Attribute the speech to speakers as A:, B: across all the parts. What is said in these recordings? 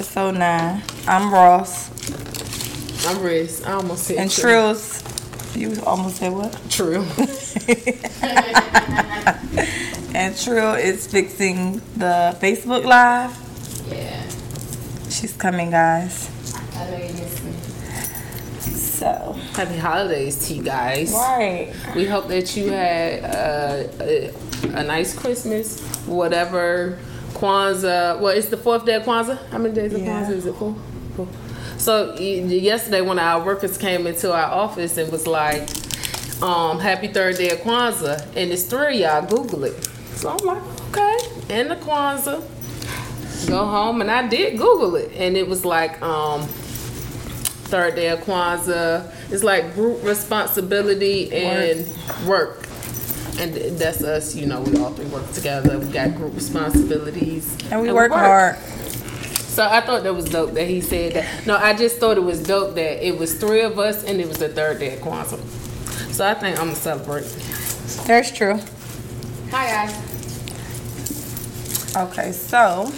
A: episode nine. I'm Ross.
B: I'm Riz. I almost said
A: And
B: true.
A: Trills. You almost said what?
B: True.
A: And Trill is fixing the Facebook Live.
C: Yeah,
A: She's coming, guys.
C: I know you miss me.
A: So.
B: Happy holidays to you guys.
A: Right.
B: We hope that you had uh, a, a nice Christmas, whatever Kwanzaa. Well, it's the fourth day of Kwanzaa. How many days of
A: Yeah.
B: Kwanzaa is it? Four. Four. So yesterday, one of our workers came into our office and was like, um, "Happy third day of Kwanzaa," and it's three of y'all. Google it. So I'm like, okay, and the Kwanzaa. Go home, and I did Google it, and it was like, um, third day of Kwanzaa. It's like group responsibility and work. And that's us, you know, we all three work together. We got group responsibilities.
A: And we work hard.
B: So I thought that was dope that he said that. No, I just thought it was dope that it was three of us and it was the third day of Kwanzaa. So I think I'm gonna celebrate.
A: That's true.
C: Hi guys.
A: Okay, so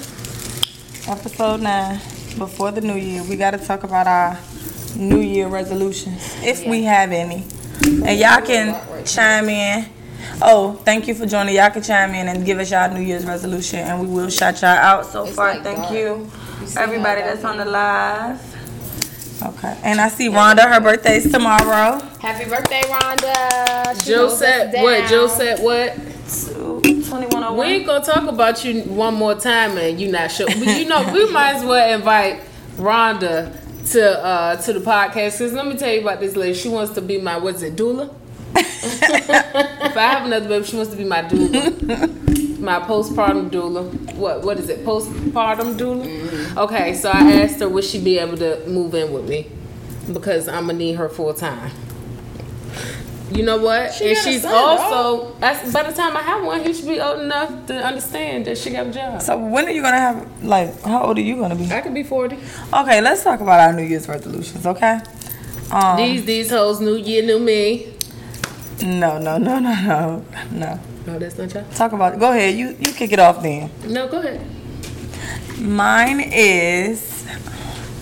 A: episode nine, before the new year, we got to talk about our new year resolutions, if we have any. And y'all can chime in. Oh, thank you for joining. Y'all can chime in and give us y'all New Year's resolution, and we will shout y'all out. So
C: It's
A: far,
C: like
A: thank
C: dark.
A: you,
C: You
A: everybody that's on the live. Okay, and I see Rhonda. Her birthday's tomorrow.
C: Happy birthday, Rhonda. She
B: Joe
C: holds
B: said what?
C: down.
B: Joe said what?
A: Twenty-one oh
B: We ain't gonna talk about you one more time and you not sure. But you know, we might as well invite Rhonda to uh to the podcast. Cause let me tell you about this lady. She wants to be my what's it, doula? If I have another baby, she wants to be my doula. my postpartum doula. What what is it? Postpartum doula? Okay, so I asked her would she be able to move in with me? Because I'm gonna need her full time. You know what?
C: She
B: and she's
C: son,
B: also by the time I have one, he should be old enough to understand that she got a job.
A: So when are you gonna have? Like, how old are you gonna be?
B: I could be forty.
A: Okay, let's talk about our New Year's resolutions. Okay. Um,
B: These these hoes, new year, new me.
A: No, no, no, no, no, no.
B: No, that's not y'all.
A: Talk about. Go ahead. You you kick it off then.
B: No, go ahead.
A: Mine is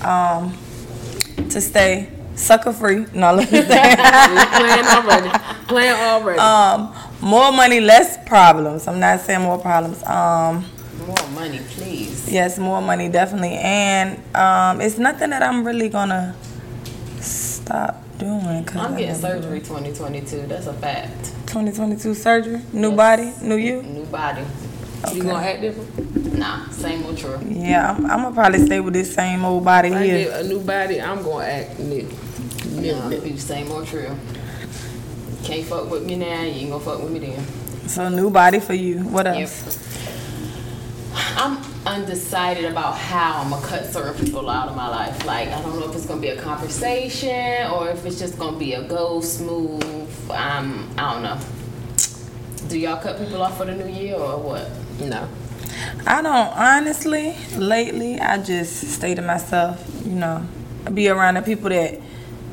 A: um to stay sucker free. No, let me say.
B: Playing already. Playing already.
A: um, more money, less problems. I'm not saying more problems. Um,
C: More money, please.
A: yes, more money definitely, and um, it's nothing that I'm really gonna stop doing. Cause
C: I'm getting surgery 2022. That's a fact.
A: 2022 surgery, new
C: Yes.
A: body, new you.
C: New body.
B: You gonna act different?
C: Nah, same old true.
A: Yeah, I'm, I'm gonna probably stay with this same old body
B: I
A: here.
B: get a new body. I'm gonna act new. New.
C: Nah, be the same old true. Can't fuck with me now. You ain't gonna fuck with me then.
A: So new body for you. What
C: Yep.
A: Else?
C: I'm undecided about how I'm gonna cut certain people out of my life. Like I don't know if it's gonna be a conversation or if it's just gonna be a go smooth. Um, I don't know. Do y'all cut people off for the new year or what?
B: No.
A: I don't honestly. Lately, I just stay to myself. You know, be around the people that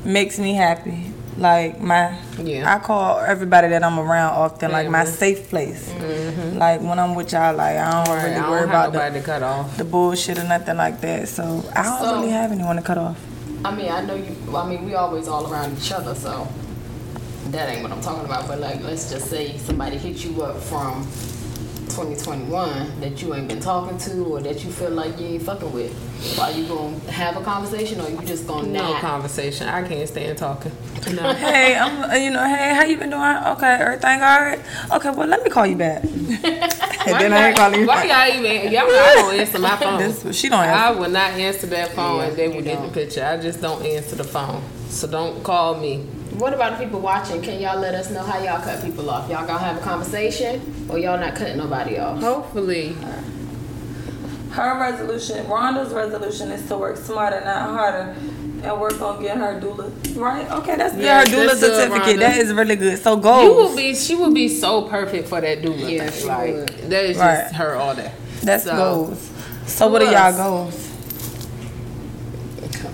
A: makes me happy. Like my,
B: Yeah.
A: I call everybody that I'm around often like my
B: mm-hmm.
A: safe place. Mm-hmm. Like when I'm with y'all, like I don't
B: Right,
A: really
B: I
A: worry
B: don't
A: about
B: have
A: the,
B: nobody to cut off.
A: the bullshit or nothing like that. So I don't
C: So-
A: really have anyone to cut off.
C: I mean, I know you. I mean, we always all around each other, so that ain't what I'm talking about. But like, let's just say somebody hit you up from 2021 that you ain't been talking to, or that you feel like you ain't fucking with. Are you gonna have a conversation, or you just gonna
B: No
C: not?
B: conversation. I can't stand talking. No.
A: hey, I'm, you know, hey, how you been doing? Okay, everything all right? Okay, well, let me call you back. and
B: Why
A: then I ain't calling you
B: Why
A: back.
B: y'all even? Y'all, I don't answer my phone.
A: This, she don't
B: I
A: answer.
B: would not answer that phone
C: Yeah,
B: and they
C: you
B: would get the picture. I just don't answer the phone. So don't call me.
C: What about the people watching? Can y'all let us know how y'all cut people off? Y'all gonna have a conversation, or y'all not cutting nobody off?
B: Hopefully.
A: Her resolution, Rhonda's resolution is to work smarter, not harder, and work on getting her doula. Right? Okay, that's good.
B: Yes,
A: her doula
B: that's good,
A: certificate.
B: Rhonda.
A: that is really good. So
B: You
A: goals.
B: will be she would be so perfect for that doula
C: Yeah,
B: thing.
C: she
B: like
C: would.
B: that is
A: Right.
B: just her all day.
A: That's
B: So,
A: goals. So
B: who
A: what are y'all
B: else?
A: goals?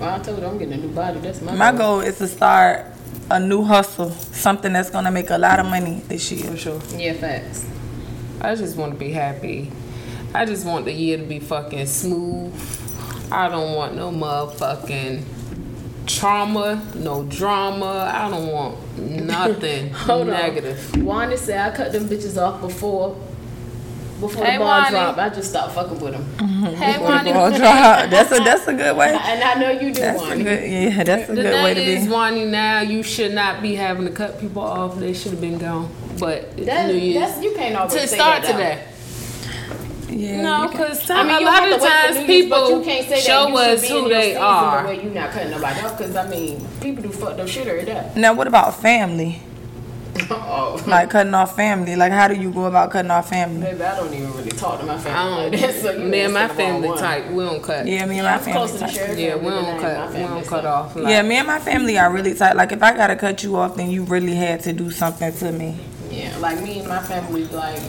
C: I told you I'm getting a new body. That's my
A: My
C: goal.
A: goal is to start a new hustle, something that's gonna make a lot of money this year.
B: For sure.
C: Yeah, facts.
B: I just want to be happy. I just want the year to be fucking smooth. I don't want no motherfucking trauma, no drama. I don't want nothing
C: Hold
B: negative.
C: on. Wanda said I cut them bitches off before before
B: Hey,
C: the ball
B: Wanda.
C: dropped. I just stopped fucking with them.
B: Hey,
A: Ball
B: Wani.
A: drop. That's a that's a good way.
C: And I know you do,
A: That's a good yeah. That's a
B: The
A: good way
B: thing
A: to
B: is,
A: be.
B: Wani, now you should not be having to cut people off. They should have been gone. But
C: That,
B: New Year's
C: that's, you can't always
B: to
C: say
B: start
C: that,
B: today.
A: Yeah.
B: No, because
C: I mean,
B: a
C: you
B: lot
C: have
B: of
C: to wait for
B: times
C: New Year's,
B: people
C: you can't say
B: show
C: that you
B: us who they
C: season
B: are.
C: The way you not cutting nobody off, because I mean, people do fucked up shit or every day.
A: Now, what about family?
C: Oh,
A: Like cutting off family. Like, how do you go about cutting off family?
C: baby, I don't even really talk to my family.
B: I
C: family
B: don't.
C: like that. So you
B: me and my
C: asking the wrong
B: family
C: one.
B: type, we don't cut.
A: Yeah, me and my
C: I'm close to
A: family.
C: the
A: tight.
C: sheriff.
B: Yeah, we don't cut. We don't cut off. Like,
A: Yeah, me and my family are really tight. Like, if I gotta cut you off, then you really had to do something to me.
C: Yeah, like me and my family, like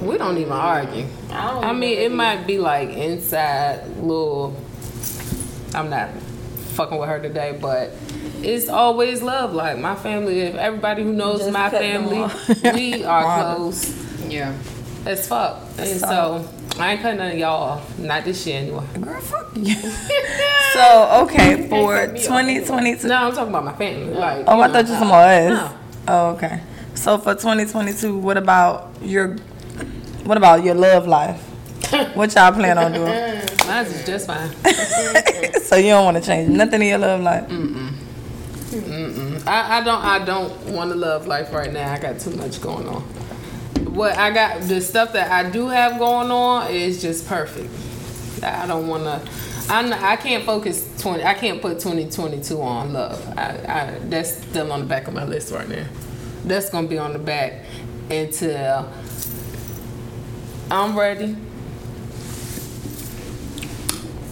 B: we don't even argue.
C: I don't.
B: I
C: even
B: mean, it might be like inside little. I'm not fucking with her today, but it's always love. Like my family, if everybody who knows
A: Just
B: my family, we are close
C: Yeah.
B: as fuck. And so I ain't cutting none of y'all off. Not this year anyway.
A: Girl, fuck you. so, okay, for
C: cut me off anyway.
A: 2022.
B: No, I'm talking about my family. Like,
A: Oh, I
B: know,
A: thought you were talking about us.
B: No.
A: Oh, okay. So for 2022, what about your what about your love life? What y'all plan on doing?
B: Mine's just fine.
A: so you don't want to change nothing in your love life.
B: I, I don't I don't want to love life right now. I got too much going on. What I got the stuff that I do have going on is just perfect. I don't want to. I'm I can't focus twenty. I can't put twenty twenty two on love. I, I that's still on the back of my list right now. That's gonna be on the back until I'm ready.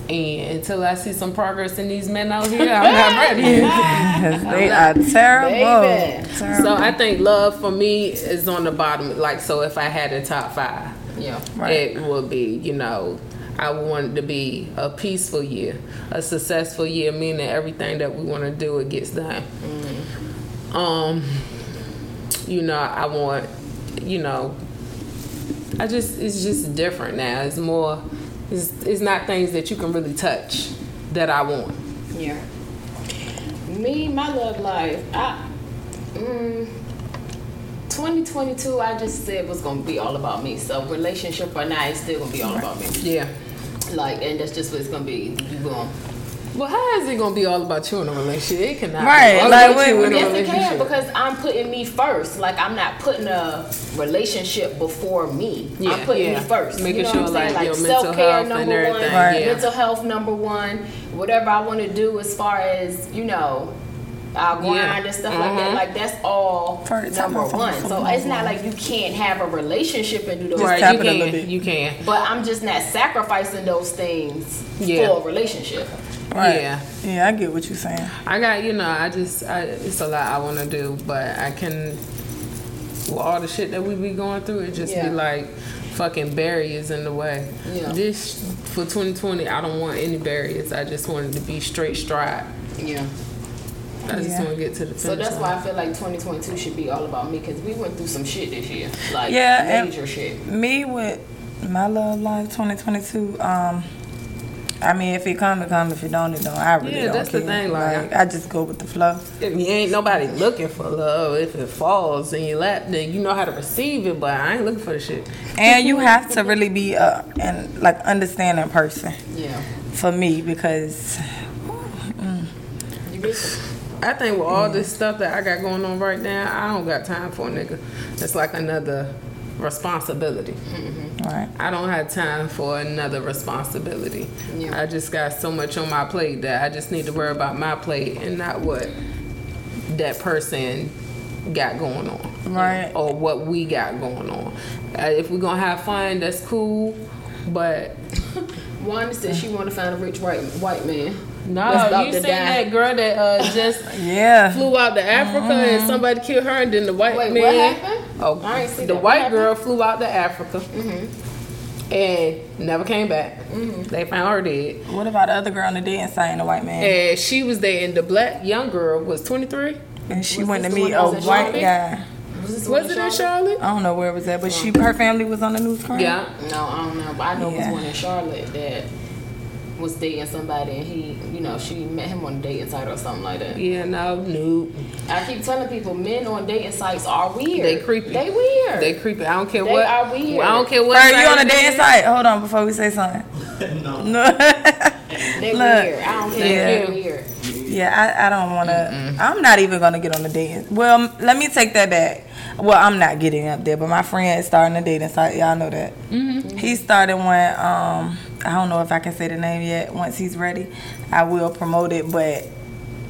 B: And until I see some progress in these men out here, I'm not ready.
A: Yes, they are terrible. Terrible.
B: So I think love for me is on the bottom. Like so, if I had a top five,
C: Yeah.
A: Right.
B: it would be you know I want it to be a peaceful year, a successful year, meaning everything that we want to do it gets done. Um, you know I want you know I just it's just different now. It's more it's it's not things that you can really touch that I want.
C: Yeah. Me, my love life, I, mm, 2022, I just said was gonna be all about me. So relationship or not, it's still gonna be all about me.
B: Yeah.
C: Like, and that's just what it's gonna be. You going
B: Well, how is it gonna be all about you in a relationship? It cannot.
A: Right,
B: Be all
A: like,
B: about you
A: what-
B: in a
C: Yes, it can because I'm putting me first. Like I'm not putting a relationship before me.
B: Yeah,
C: I'm putting
B: yeah.
C: me first.
B: Making
C: you know
B: sure,
C: what I'm saying?
B: like, your
C: self-care
B: health and
C: number one,
A: Right.
B: yeah.
C: mental health number one. Whatever I want to do as far as you know, our grind
B: Yeah.
C: and stuff like that.
B: Mhm.
C: Like that's all
A: Sorry,
C: number one. So it's not like you can't have a relationship and do those.
B: Right,
A: tap
B: you
A: it a little
B: can. You can.
C: But I'm just not sacrificing those things
B: Yeah.
C: for a relationship.
A: Right.
B: Yeah.
A: Yeah, I get what you're saying.
B: I got you know. I just I, it's a lot I want to do, but I can. With all the shit that we be going through, it just
C: Yeah.
B: be like fucking barriers in the way.
C: Yeah.
B: This for 2020, I don't want any barriers. I just wanted to be straight stride.
C: Yeah.
B: I just
A: Yeah.
B: want to get to the finish
C: So that's
B: line.
C: why I feel like 2022 should be all about me because we went through some shit this year, like
A: Yeah,
C: major shit.
A: Me with my love life 2022. Um, I mean, if it come, it come. If it don't, it don't. I really
B: Yeah,
A: don't
B: that's the
A: care.
B: thing, like-
A: I just go with the flow.
B: If you ain't nobody looking for love, if it falls in your lap, then you know how to receive it. But I ain't looking for the shit.
A: And you have to really be a and like understanding person
C: Yeah,
A: for me because
C: you get.
B: I think with all this stuff that I got going on right now, I don't got time for a nigga. It's like another responsibility.
A: right.
B: I don't have time for another responsibility.
C: Yeah.
B: I just got so much on my plate that I just need to worry about my plate and not what that person got going on.
A: Right.
B: Or what we got going on. Uh, if we're gonna have fun, that's cool. But
C: Wanda said she want to find a rich white white man. That's
B: no, you
C: to
B: seen
C: die.
B: that girl that uh, just
A: Yeah.
B: flew out to Africa and mm-hmm. somebody killed her, and then the white
C: Wait,
B: man.
C: what happened?
B: Oh,
C: I ain't see
B: the
C: that.
B: White girl flew out to Africa mm-hmm. and never came back. Mm-hmm. They found her dead,
A: What about the other girl on the dating site and the white man?
B: and she was there. And the black young girl was twenty three.
A: And she
C: Was
A: went to meet a
C: that was in
A: white
C: Charlotte?
A: guy.
C: Was,
B: Was
C: one
B: it in
C: Charlotte?
B: Charlotte?
A: I don't know where it was at, but she oh. her family was on the news crime.
B: Yeah.
C: No, I don't know. But I know it was one in Charlotte that was dating somebody and he, you know, she met him on a dating site or something like that.
B: Yeah, no, nope.
C: I keep telling people, men on dating sites are weird.
B: They creepy.
C: They weird.
B: They creepy. I don't care
C: They
B: what.
C: are weird.
B: I don't care what.
A: Are you on a dating site? Hold on before we say something.
D: no.
A: No.
C: they
A: Look,
C: weird. I don't care.
A: yeah.
C: They're weird.
A: Yeah, I, I don't want to. I'm not even gonna get on the dating. Well, let me take that back. Well, I'm not getting up there, but my friend is starting a dating site. Y'all know that.
B: Mm-hmm.
A: He started when um I don't know if I can say the name yet. Once he's ready, I will promote it. But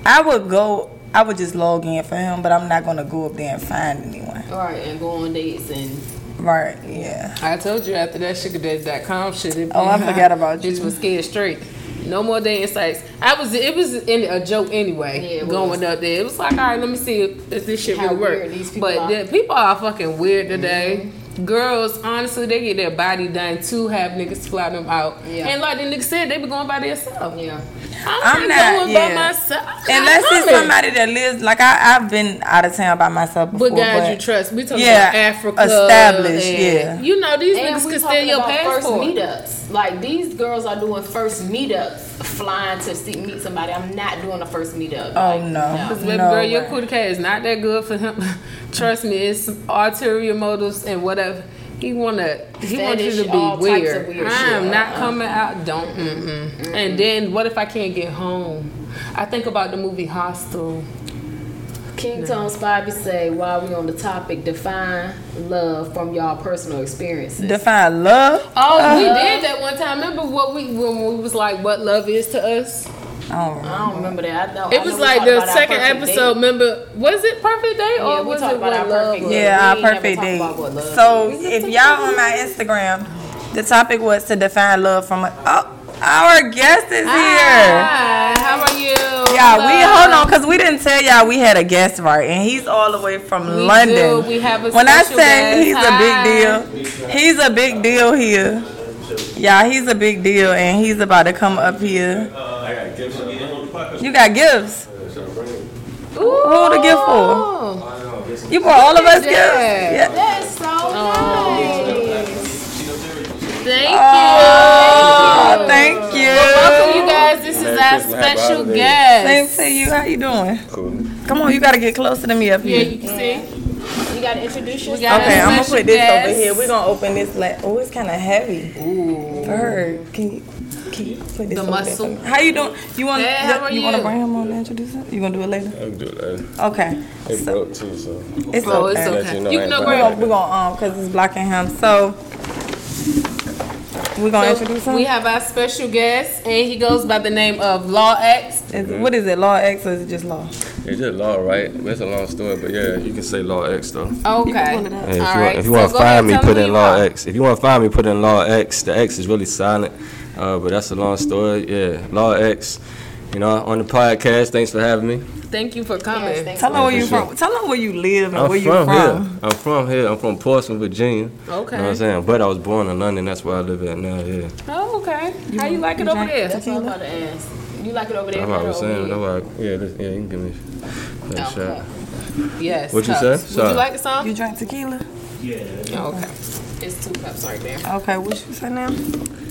A: I would go. I would just log in for him, but I'm not gonna go up there and find anyone.
C: All right, and go on dates and
A: Right? Yeah.
B: I told you after that sugardaddy.com shit. It,
A: Oh, I forgot about
B: Bitch
A: you.
B: was scared straight. No more dating sites. I was. It was in a joke anyway.
C: Yeah,
B: going
C: was.
B: up there, it was like, all right, let me see if, if this shit
C: How
B: really work.
C: these people
B: but
C: are. Mm-hmm.
B: the, people are fucking weird today. Girls, honestly, they get their body done to have niggas fly them out.
C: Yeah.
B: And like the nigga said, they be going by themselves.
C: yeah.
B: I'm,
A: I'm
B: not,
A: not-
B: going
A: yeah.
B: by myself.
A: Unless
B: I'm
A: it's somebody that lives like I, I've been out of town by myself before.
B: But guys,
A: but
B: you trust. We talking
A: Yeah,
B: about Africa.
A: established,
B: and-
A: yeah.
B: You know these
C: And
B: niggas
C: we
B: can
C: talking
B: steal your
C: about first meetups. Like these girls are doing first meetups, flying to see meet somebody. I'm not doing a first meetup.
A: Oh,
C: Like,
A: no.
B: Cause baby
A: No
B: girl, your
A: way.
B: cootie cat is not that good for him. Trust me, it's ulterior motives and whatever. He wanna, he wants you to be weird.
C: weird
B: I am not
C: Uh-uh.
B: coming out. Don't. Mm-mm. And then what if I can't get home? I think about the movie Hostel.
C: King Tone Spivey say, while we on the topic, define love from y'all personal experiences.
A: define love.
B: Oh, we uh-huh. did that one time. Remember what we when we was like, what love is to us?
A: I don't
C: I don't remember that. I know,
B: It
C: I
B: was
C: know
B: like the second episode.
C: date.
B: Remember, was it Perfect Day or
C: we
B: was it
C: about
B: What
C: our
B: Love
C: perfect
A: Yeah, our perfect
C: talked
A: date.
C: about what love
A: So if y'all on my Instagram, the topic was to define love from a. Oh, our guest is here.
B: Hi, how are you?
A: Yeah, we hold on because we didn't tell y'all we had a guest right, and he's all the way from
B: We
A: London.
B: do. We have a
A: when I say
B: guest.
A: he's
B: Hi.
A: a big deal, he's a big deal here. Yeah, he's a big deal, and he's about to come up here.
D: I got gifts again.
A: You got gifts.
B: Ooh.
A: Who the gift for? You brought all of us gifts. Yeah.
C: That's so oh. nice.
B: Oh, thank
A: Oh,
B: you.
A: thank you.
B: Welcome,
A: you.
B: you guys. This is
D: Merry
B: our special
D: holidays.
A: Same
B: guest.
A: to you. How you doing?
D: Cool.
A: Come on, you gotta get closer to me up here.
B: Yeah, you can see.
C: You gotta introduce
B: We
C: yourself.
B: got
A: Okay, I'm gonna put this
B: guest.
A: over here. We're gonna open this. La- oh, it's kind of heavy. For her, can you, can you this
B: The muscle.
A: There? How you doing? You want?
B: Hey, how are
A: you want to bring him on and introduce him? You gonna do it later?
D: I'll do it later.
A: Okay.
D: It
A: So,
D: broke too, so.
A: it's
B: Oh,
A: okay.
B: it's okay.
D: you know
B: You can know
A: We're gonna, we're gonna um, cause it's blocking him. So we're gonna introduce him.
B: We have our special guest, and he goes by the name of Law X.
A: Is, what is it? Law X or is it just law?
D: It's just law, right? That's a long story, but yeah, you can say law X though.
B: Okay.
A: pull it up.
D: Hey, if you,
B: All
D: want, if you
B: so
D: want to find me, put
B: who
D: in law. X. If you want to find me, put in law X. The X is really silent, uh, but that's a long story. Yeah, law X. You know, on the podcast. Thanks for having me.
B: Thank you for coming.
C: Yes, thanks
A: Tell them where
D: for
A: you
D: sure.
A: from. Tell them where you live and
D: I'm
A: where you
D: from,
A: from.
D: here. I'm from here. I'm from Portsmouth, Virginia.
B: Okay.
D: You know what I'm saying? But I was born in London. That's where I live at now. Yeah.
B: Oh, okay. How you like it over there?
C: That's what I'm about to ask. You like it over there?
D: That's what I was saying.
C: here?
D: That's why. Yeah, this, yeah. You can give me that
C: Okay.
D: shot.
B: Yes.
D: What you
B: cups.
D: say?
B: Would
D: Sorry.
B: you like some?
A: You drink tequila?
B: Oh, okay.
C: It's two cups right there.
A: Okay, what you say now?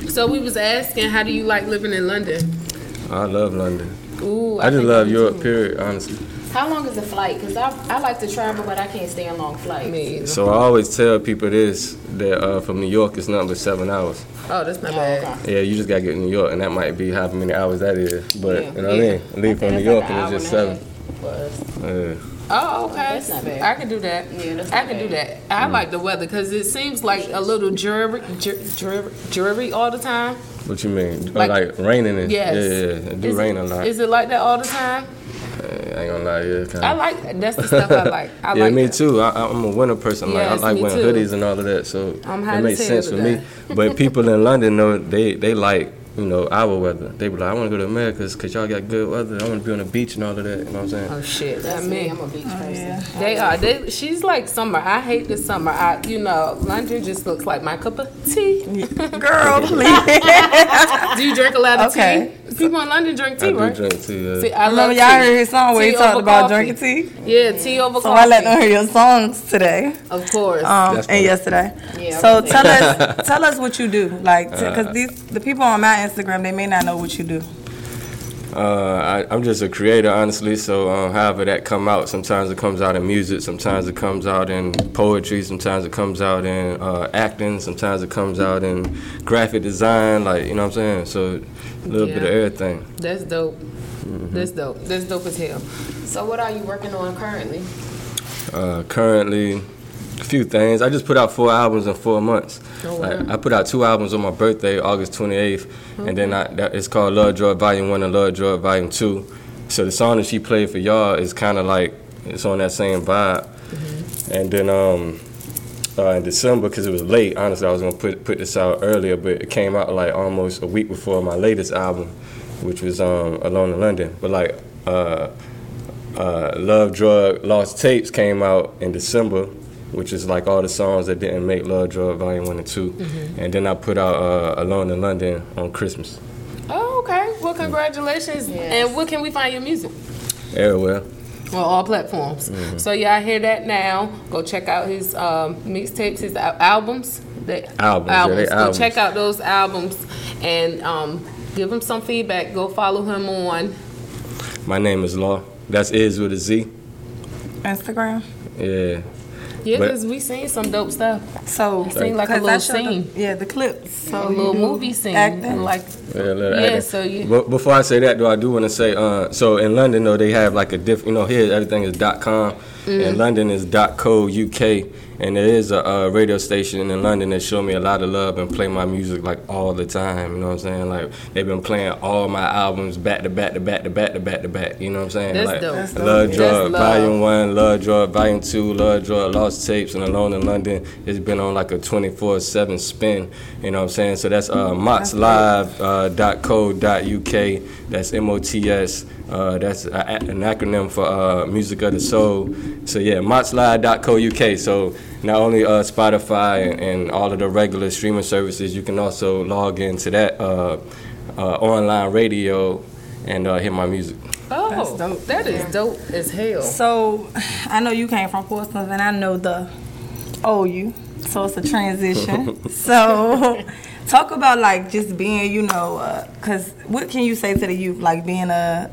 B: So we was asking, how do you like living in London?
D: I love London.
B: Ooh,
D: I just love Europe.
B: too.
D: Period. Honestly.
C: How long is the flight? Because I, I like to travel, but I can't stay on long flights.
B: Me either.
D: So I always tell people this that uh, from New York it's nothing but seven hours.
B: Oh, that's not
C: Oh,
B: bad.
C: okay.
D: Yeah, you just gotta get to New York, and that might be how many hours that is. But
C: Yeah.
D: you know what
B: Yeah.
D: I mean? Leave from New York
C: like an
D: and it's just
C: and
D: seven.
C: a half for us.
D: Yeah.
B: Oh, okay.
C: That's not bad.
B: I can do that.
C: Yeah, that's
B: I
C: not
B: can do that. I mm. like the weather because it seems like a little dreary, dr- dreary, dreary all the time.
D: What you mean?
B: Like-
D: Like, raining and
B: Yes.
D: yeah, yeah, it do
B: Is
D: rain
B: it-
D: a lot.
B: Is it like that all the time?
D: I ain't gonna lie, yeah. Kinda.
B: I like that's the stuff I like. I
D: yeah,
B: like
D: me
B: that.
D: too. I, I'm a winter person. Like
B: Yes,
D: I like wearing
B: too.
D: hoodies and all of that, so
B: I'm
D: it makes sense for me. But people in London know they they like you know our weather. They be like, I want to go to America because y'all got good weather. I want to be on the beach and all of that. You know what I'm saying?
B: Oh shit,
C: That's
B: that
C: me.
B: me.
C: I'm a beach person. Yeah.
B: They are. They, she's like summer. I hate the summer. I, you know, London just looks like my cup of tea.
A: Girl, please.
B: Do you drink a lot of
A: Okay.
B: tea? People in London drink tea,
D: I do
B: right?
D: drink tea. Yeah.
B: See, I
A: Remember
B: love
A: y'all
B: tea.
A: heard his song where he talked about
B: coffee.
A: drinking tea?
B: Yeah, tea over
A: So
B: coffee.
A: I let them hear your songs today,
B: Of course.
A: um, and
D: funny.
A: yesterday.
C: Yeah,
A: so tell us, tell us what you do, like,
D: Uh,
A: because these the people on my Instagram they may not know what you do.
D: Uh, I, I'm just a creator, honestly. So, um, however that come out, sometimes it comes out in music, sometimes it comes out in poetry, sometimes it comes out in uh, acting, sometimes it comes out in graphic design. Like, you know what I'm saying? So, a little bit of everything.
B: That's dope.
D: Mm-hmm.
B: That's dope. That's dope as hell.
C: So what are you working on currently?
D: Uh, currently, a few things. I just put out four albums in four months.
B: Oh,
D: Like. I put out two albums on my birthday, August 28th, and then I, that, it's called Love Joy Volume One and Love Joy Volume Two. So the song that she played for y'all is kind of like it's on that same vibe. And then um, uh, in December, because it was late, honestly, I was gonna put put this out earlier, but it came out like almost a week before my latest album, which was um, Alone in London. But like. Uh, uh, Love Drug Lost Tapes came out in December, which is like all the songs that didn't make Love Drug Volume 1 and 2.
B: Mm-hmm.
D: And then I put out uh, Alone in London on Christmas.
B: Oh, okay. Well, congratulations.
C: Yes.
B: And where can we find your music?
D: Everywhere.
B: On all platforms.
D: Mm-hmm.
B: So y'all hear that now. Go check out his um, mixtapes, his al- albums. The
D: Albums, yeah, they
B: Go
D: albums.
B: check out those albums and um, give him some feedback. Go follow him on.
D: My name is Law. That's Is with a Z.
A: Instagram.
D: Yeah.
B: Yeah,
D: But-
B: because we seen some dope stuff.
A: So it
B: Seemed like a little scene.
A: The, yeah, the clips. So
B: a little movie scene.
A: Acting.
B: Like,
D: Yeah, little
B: Yeah,
D: acting.
B: so you-
D: But before I say that, though, I do want to say, uh, so in London, though, they have like a diff. You know, here everything is dot .com.
B: Mm-hmm.
D: In London is .co UK, and there is a, uh radio station in London that show me a lot of love and play my music like all the time. You know what I'm saying? Like they've been playing all my albums back to back to back to back to back to back. You know what I'm saying?
B: That's
D: like
B: dope. That's
A: dope.
D: Love
B: That's
D: Drug
B: love.
D: Volume One, Love Drug Volume Two, Love Drug Lost Tapes, and Alone in London. It's been on like a 24/7 spin. You know what I'm saying? So that's uh, motslive.co.uk. That's M O T S. Uh, that's a, an acronym for uh, Music of the Soul. So yeah, motslive.co.uk. So not only uh, Spotify and, and all of the regular streaming services, you can also log into that uh, uh, online radio and uh, hear my music.
B: oh,
A: That's dope.
B: that is dope as hell.
A: So I know you came from Portsmouth, and I know the OU. So it's a transition. so talk about like just being, you know, because what can you say to the youth, like being a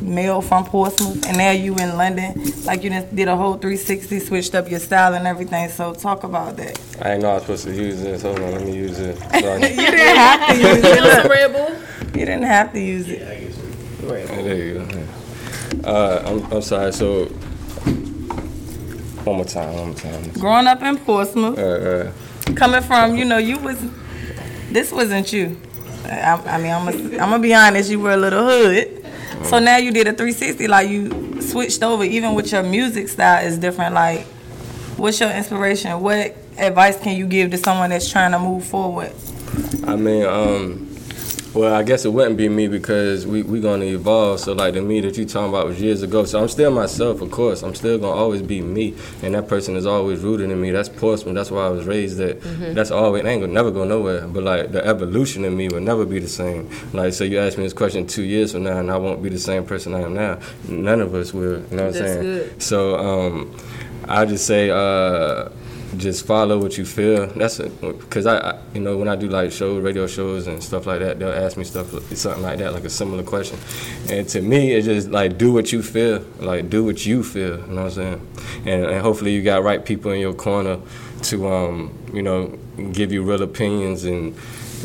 A: male from Portsmouth, and now you in London, like you just did a whole 360, switched up your style and everything. So talk about that.
D: I didn't know I was supposed to use this. Hold on, let me use it.
A: You didn't have to use it.
B: want some
A: Look,
B: Red Bull?
A: you didn't have to use it.
D: there you go. Uh, I'm, I'm sorry. So one more time. One more time.
A: Growing up in Portsmouth.
D: Uh, uh,
A: coming from, you know, you was, this wasn't you. I, I mean, I'm gonna I'm gonna be honest, you were a little hood. So now you did a 360, like you switched over, even with your music style is different. Like, what's your inspiration? What advice can you give to someone that's trying to move forward?
D: I mean, um, well, I guess it wouldn't be me because we we gonna evolve. So like the me that you talking about was years ago. So I'm still myself, of course. I'm still gonna always be me, and that person is always rooted in me. That's Portsmouth. That's why I was raised. That that's always ain't gonna never go nowhere. But like the evolution in me will never be the same. Like so, you ask me this question two years from now, and I won't be the same person I am now. None of us will. You know what I'm saying?
B: good.
D: So um, I just say. Uh, just follow what you feel. That's because I, I, you know, when I do like shows, radio shows and stuff like that, they'll ask me stuff, something like that, like a similar question. And to me, it's just like do what you feel, like do what you feel. You know what I'm saying? And, and hopefully you got right people in your corner to, um, you know, give you real opinions and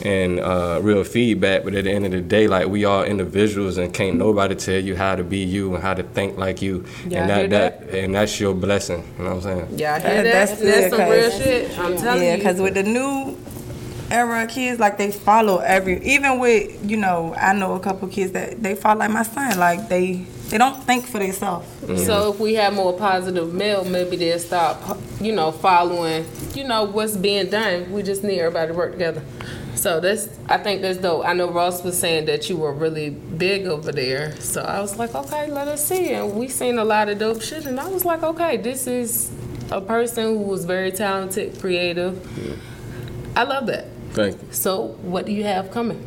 D: and uh, real feedback. But at the end of the day, like we are individuals, and can't nobody tell you how to be you and how to think like you.
B: Yeah,
D: and
B: I hear
D: that, that and that's your blessing. You know what I'm saying?
B: Yeah, I hear
A: That-
B: that.
A: that's
B: That's,
A: good,
B: some real
A: 'cause-
B: shit. I'm telling
A: Yeah,
B: you.
A: because with the new era of kids, like they follow every, even with you know, I know a couple kids that they follow like my son, like they they don't think for themselves.
B: So mm-hmm. if we have more positive male, maybe they'll stop, you know, following, you know, what's being done. We just need everybody to work together. So that's, I think that's dope. I know Ross was saying that you were really big over there. So I was like, okay, let us see. And we seen a lot of dope shit. And I was like, okay, this is a person who was very talented, creative. Mm-hmm. I love that.
D: Thank you.
B: So what do you have coming?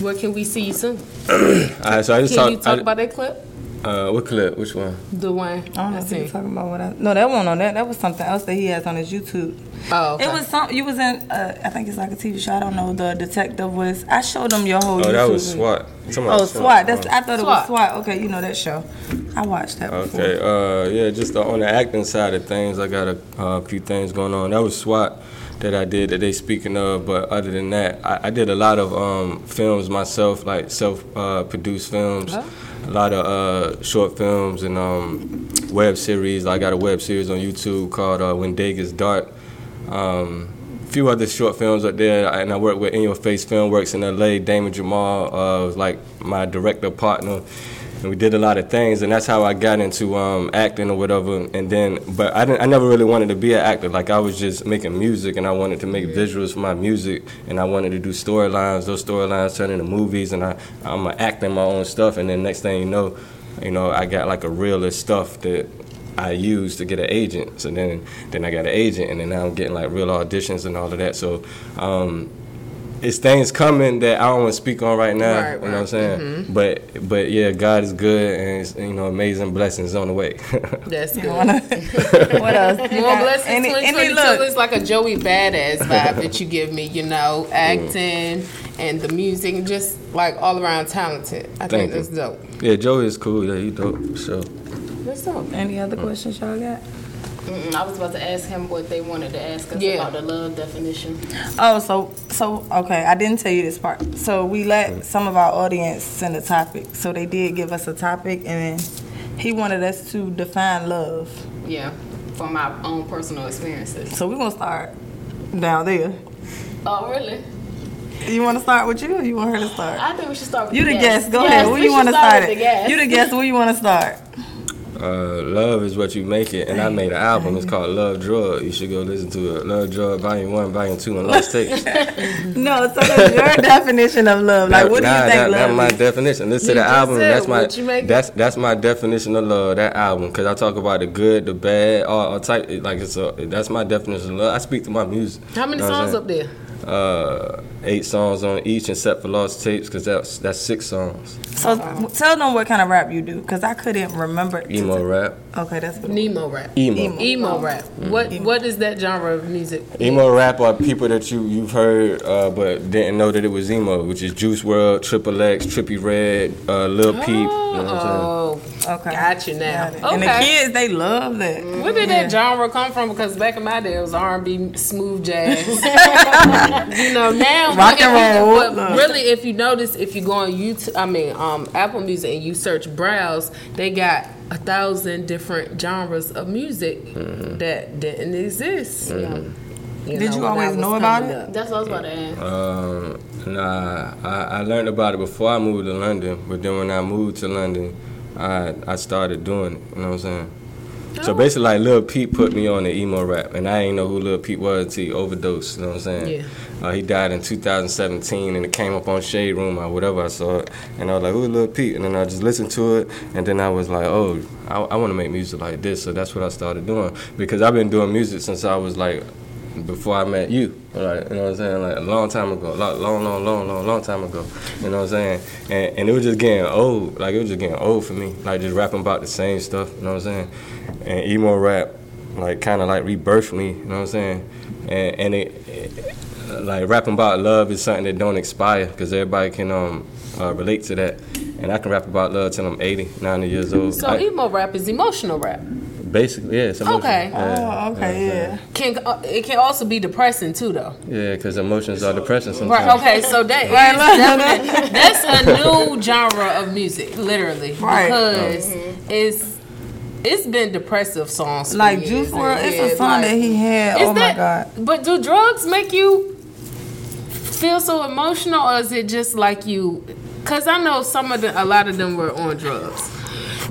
B: Where can we see you soon?
D: All right, so I just
B: Can
D: talk.
B: you talk
D: I-
B: about that clip?
D: Uh, what clip? Which one?
B: The one
A: I don't know
B: I
A: if you
B: seen.
A: talking about what I. No, that wasn't on that. That was something else that he has on his YouTube.
B: Oh, okay.
A: It was some. You was in. Uh, I think it's like a TV show. I don't know. The detective was. I showed him your whole.
D: Oh, that was. SWAT. You talking about
A: Oh, SWAT. That's. I thought it was
B: SWAT.
A: SWAT. Okay, you know that show. I watched that. Before.
D: Okay, uh, yeah, just on the acting side of things, I got a uh, few things going on. That was SWAT that I did that they speaking of, but other than that, I, I did a lot of um, films myself, like self-produced films,
B: Oh.
D: A lot of uh, short films and um, web series. I got a web series on YouTube called uh, When Day Gets Dark. Um, a few other short films up there, and I work with In Your Face Filmworks in LA. Damon Jamal uh, was like my director partner, and we did a lot of things, and that's how I got into um, acting or whatever. And then, but I didn't, I never really wanted to be an actor. Like I was just making music, and I wanted to make visuals for my music, and I wanted to do storylines. Those storylines turn into movies, and I I'm acting my own stuff. And then next thing you know, you know, I got like a reel of stuff that I used to get an agent. So then, then I got an agent, and then now I'm getting like real auditions and all of that. So, um, it's things coming that I don't want to speak on right now.
B: Right,
D: you know what I'm
B: right.
D: saying? Mm-hmm. But but yeah, God is good, and it's, you know, amazing blessings on the way.
B: That's good.
A: You wanna- what else? You
B: More
A: got
B: blessings.
A: any- any
B: 2022
A: look?
B: is like a Joey Badass vibe that you give me. You know, acting and the music, just like all around talented. I
D: Thank
B: think
D: you.
B: that's dope.
D: yeah, Joey is cool. Yeah, he dope. for sure.
B: That's dope.
A: Any other questions y'all got?
C: Mm, I was about to ask him what they wanted to ask us
B: Yeah.
C: about the love definition.
A: Oh, so so okay. I didn't tell you this part. So we let some of our audience send a topic. So they did give us a topic, and he wanted us to define love.
C: Yeah, from my own personal experiences.
A: So we're gonna start down there.
C: Oh, really?
A: You want to start with you, or you want her to start?
C: I think we should start with
A: You the
C: guest.
A: guest. Go
C: Yes,
A: ahead. Where
C: we
A: you want to
C: start
A: start
C: with
A: it?
C: the guest.
A: You the guest. Where you want to start?
D: Uh, love is what you make it, and I made an album. It's called Love Drug. You should go listen to it. Love Drug Volume One, Volume Two, and Lost Tapes.
A: No. So that's your definition of love. Like, what do you think
D: that,
A: love
D: That's my
A: is?
D: definition. Listen
B: You
D: to the album.
B: said
D: That's my
B: you make it.
D: that's that's my definition of love. That album, because I talk about the good, the bad, all, all type. Like it's a that's my definition of love. I speak to my music.
B: How many
D: You know
B: songs up there?
D: Saying? Uh, eight songs on each, except for Lost Tapes, because that's that's six songs.
A: So w- tell them what kind of rap you do, because I couldn't remember. to-
D: Emo rap,
A: Okay, that's what.
B: Nemo rap.
D: emo.
B: Emo rap. What What is that genre of music?
D: Emo rap are people that you you've heard uh, but didn't know that it was emo, which is Juice WRLD, Triple X, Trippie Redd, uh, Lil Peep. You know I'm?
B: Oh,
A: Okay.
B: got you now.
A: Got it. And the kids, they love that.
B: Where did that genre come from? Because back in my day, it was R&B, smooth jazz. you know, now
A: Rock and
B: you-
A: roll.
B: But really, if you notice, if you go on YouTube, I mean, um, Apple Music, and you search browse, they got a thousand different genres of music
A: Mm-hmm.
B: that didn't exist.
A: Did you
B: when you
A: always know about it?
B: up.
C: That's what I was about to ask.
D: Um, nah, I, I learned about it before I moved to London, but then when I moved to London, I I started doing it. You know what I'm saying? So basically, like Lil Peep put me on the emo rap, and I didn't know who Lil Peep was until he overdosed. You know what I'm saying?
B: Yeah.
D: Uh, he died in 2017, and it came up on Shade Room or whatever. I saw it, and I was like, "Who's Lil Peep?" And then I just listened to it, and then I was like, "Oh, I, I want to make music like this." So that's what I started doing because I've been doing music since I was like before I met you. Like, you know what I'm saying? Like a long time ago. Long, long, long, long, long, long time ago. You know what I'm saying? And, and it was just getting old. Like it was just getting old for me. Like just rapping about the same stuff. You know what I'm saying? And emo rap, like kind of like rebirthed me. You know what I'm saying? And, and it, it- like rapping about love is something that don't expire because everybody can um uh, relate to that. And I can rap about love till I'm 80, 90 years old.
B: So
D: I-
B: emo rap is emotional rap.
D: Basically, yeah. It's emotional.
B: Okay.
D: Yeah,
A: Oh, okay,
D: you know
A: yeah.
B: Can uh, it can also be depressing too, though.
D: Yeah, because emotions are depressing sometimes.
B: Right. Okay. So that is definitely that's a new genre of music, literally,
A: Right.
B: because it's it's been depressive songs.
A: Like Juice
B: and
A: WRLD, it's a song
B: like-
A: that he had.
B: Is
A: Oh my god.
B: But do drugs make you feel so emotional, or is it just like you? Because I know some of the, a lot of them were on drugs.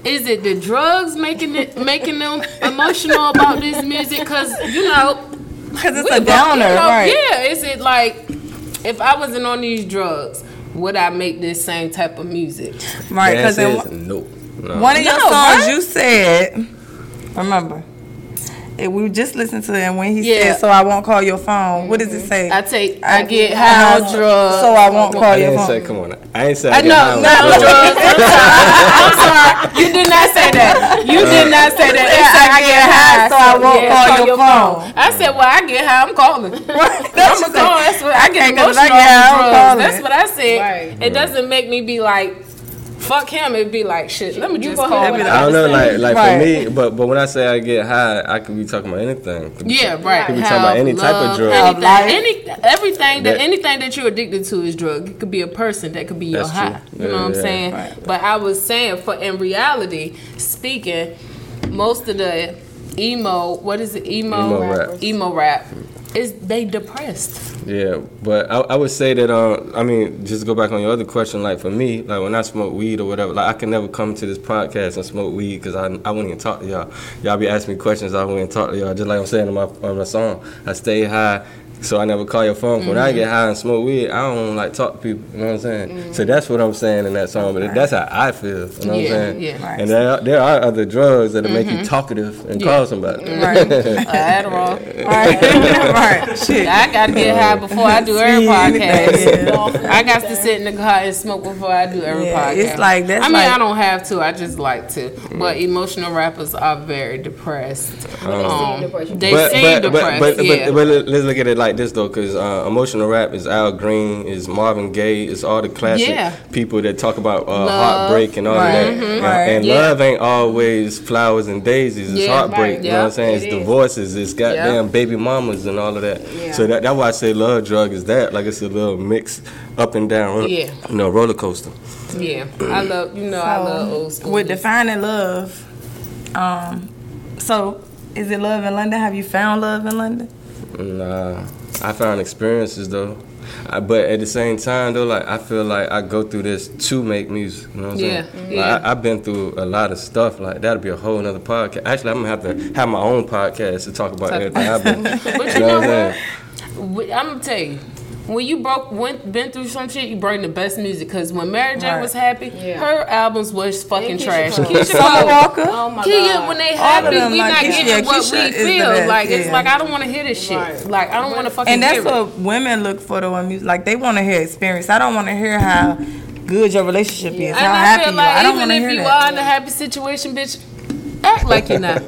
B: Is it the drugs making it making them emotional about this music? Because you know,
A: Because it's a
B: both-
A: downer,
B: you know,
A: right?
B: Yeah, is it like if I wasn't on these drugs, would I make this same type of music?
A: Right, because
D: answer is no. no.
A: one of your
B: No,
A: songs
B: what?
A: you said, remember, we just listened to it, and when he
B: Yeah.
A: said, "So I won't call your phone," what does it mm-hmm. say?
B: I take, I get high on drugs.
A: So I won't call
D: I
A: your
D: didn't
A: phone.
D: say, come on. I ain't say
B: I
D: I get
B: know,
D: high on drugs.
B: drugs. I'm sorry. You did not say that. You did uh, not say that. It said
A: I get high, so I won't call your phone.
B: I said, well, I get high, I'm calling.
A: That's
B: I'm
A: what.
B: That's what I get emotional
A: I get high, I'm
B: drugs.
A: calling.
B: That's what I said.
C: Right.
B: It doesn't make me be like, fuck him. It'd be like, shit. Let me
C: You
B: just
C: go
B: call.
C: ahead
B: him.
D: I don't know, like, like
A: Right.
D: for me, but but when I say I get high, I could be talking about anything. Could be
B: Yeah, right.
D: Could be talking about any type of drug.
B: Anything,
A: Life.
B: any, everything that
D: That-
B: anything that you're addicted to is drug. It could be a person. That could be your high.
D: true.
B: You know
D: Yeah,
B: what I'm
D: yeah.
B: saying?
A: Right.
B: But I was saying, for in reality, speaking, most of the emo, what is it? Emo,
D: Emo rap.
B: emo rap, is they depressed.
D: Yeah, but I, I would say that uh, I mean, just go back on your other question. Like for me, like when I smoke weed or whatever, like I can never come to this podcast and smoke weed because I, I wouldn't even talk to y'all. Y'all be asking me questions, I wouldn't talk to y'all. Just like I'm saying on my on my song, I stay high. So I never call your phone. When I get mm-hmm. high and smoke weed, I don't like talk to people. You know what I'm saying? Mm-hmm. So that's what I'm saying in that song. But that's how I feel. You know what I'm saying?
B: yeah.
A: Right.
D: And there are, there are other drugs that'll make you mm-hmm. talkative and call somebody.
A: Right.
B: Uh, Adderall.
A: right. right. Shit.
B: I gotta get high before I do every
A: See, anything,
B: podcast. I got to sit in the car and smoke before I do every
A: Yeah,
B: podcast.
A: it's like- that's
B: I mean,
A: like-
B: I don't have to. I just like to. Mm. But emotional rappers are very depressed. Um,
C: depression.
B: they
D: but,
B: seem
D: but,
B: depressed.
D: but, but,
B: yeah.
D: but, but let's look at it like this though, because uh, emotional rap is Al Green, is Marvin Gaye, is all the classic
B: Yeah.
D: people that talk about uh,
B: Love.
D: heartbreak and all
A: Right.
D: of that.
A: Mhm.
D: And-
A: Right.
D: And
B: Yeah.
D: love ain't always flowers and daisies. It's
B: Yeah,
D: heartbreak.
C: right.
D: You know what I'm
B: Yeah,
D: saying? It's
C: it is.
D: divorces. It's goddamn
B: Yeah.
D: baby mamas and all of that.
C: Yeah.
D: So that, that's why I say love drug is that. Like it's a little mix up and down.
B: Yeah.
D: You know, roller coaster.
B: yeah, I love you know I love old school.
A: With defining love, um, so is it love in London? Have you found love in London?
D: Nah, I found experiences though. I, but at the same time though, like I feel like I go through this to make music. You know what I'm
B: Yeah,
D: saying?
B: yeah.
D: Like, I, I've been through a lot of stuff. Like that'll be a whole nother podcast. Actually, I'm gonna have to have my own podcast to talk about everything I've been.
B: But
D: you know
B: know
D: what I'm saying?
B: what? I'm gonna tell you. When you broke, went, been through some shit, you bring the best music. Cause when Mary J
A: Right.
B: was happy,
C: Yeah.
B: her albums was fucking
C: And
B: trash.
C: Cole.
A: Keyshia
B: Cole.
A: Walker.
C: Oh my
B: Kia,
C: god.
B: when they
A: All
B: happy,
A: of them,
B: we
A: like
B: not
A: Keyshia-
B: getting
A: yeah,
B: what
A: Keyshia
B: we
A: the
B: feel.
A: best,
B: like it's like I don't want to hear this shit.
C: Right.
B: Like I don't want to fucking
A: And that's
B: hear it.
A: what women look for though in music. Like they want to hear experience. I don't want to hear how good your relationship is,
B: And
A: how
B: I
A: happy
B: feel
A: you are. I don't
B: even
A: want to hear Even if
B: you
A: that.
B: are in a happy situation, bitch, act like you're not.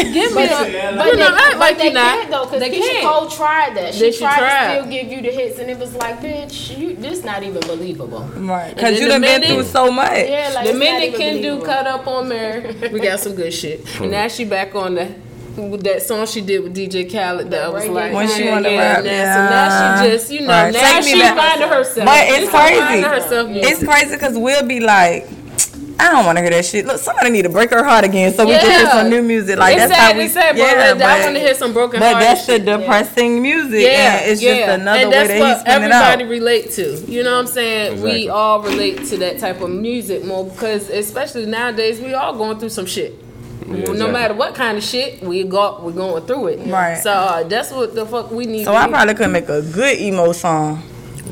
B: Give me
C: But,
B: a,
C: but
B: you
C: they,
B: know, act like you're not.
C: can't though, because
B: They
C: Keyshia
B: can't.
C: Cole tried that. She
B: Did she
C: tried
B: try?
C: to still give you the hits, and it was like, bitch, you this not even believable.
A: Right, because you
B: the
A: done been through so much.
C: Yeah, like
B: the
C: it's
B: minute
C: even
B: can do cut up on Mary, we got some good shit. And now she back on the with that song she did with DJ Khaled that was like
A: When she
B: yeah,
A: wanna
B: yeah,
A: rap,
B: now-
A: yeah.
B: So now she just you know
A: Right.
B: now
A: Take
B: she finding herself.
A: But it's
B: She's
A: crazy.
B: finding herself.
A: It's crazy because we'll be like, I don't want to hear that shit. Look, somebody need to break her heart again so we can hear some new music. Like
B: it's
A: that's
B: sad,
A: how we.
B: it's sad, but
A: yeah,
B: I want to hear some broken
A: But
B: heart.
A: that's the depressing music.
B: yeah,
A: and it's
B: yeah.
A: just another
B: and
A: way
B: that's
A: that
B: what
A: he's spinning it
B: everybody
A: out.
B: relate to. You know what I'm saying? We all relate to that type of music more because, especially nowadays, we all going through some shit. no
D: exactly.
B: matter what kind of shit we got, we're going through it.
A: Right.
B: So uh, that's what the fuck we need.
A: So
B: to
A: I
B: do.
A: probably could make a good emo song.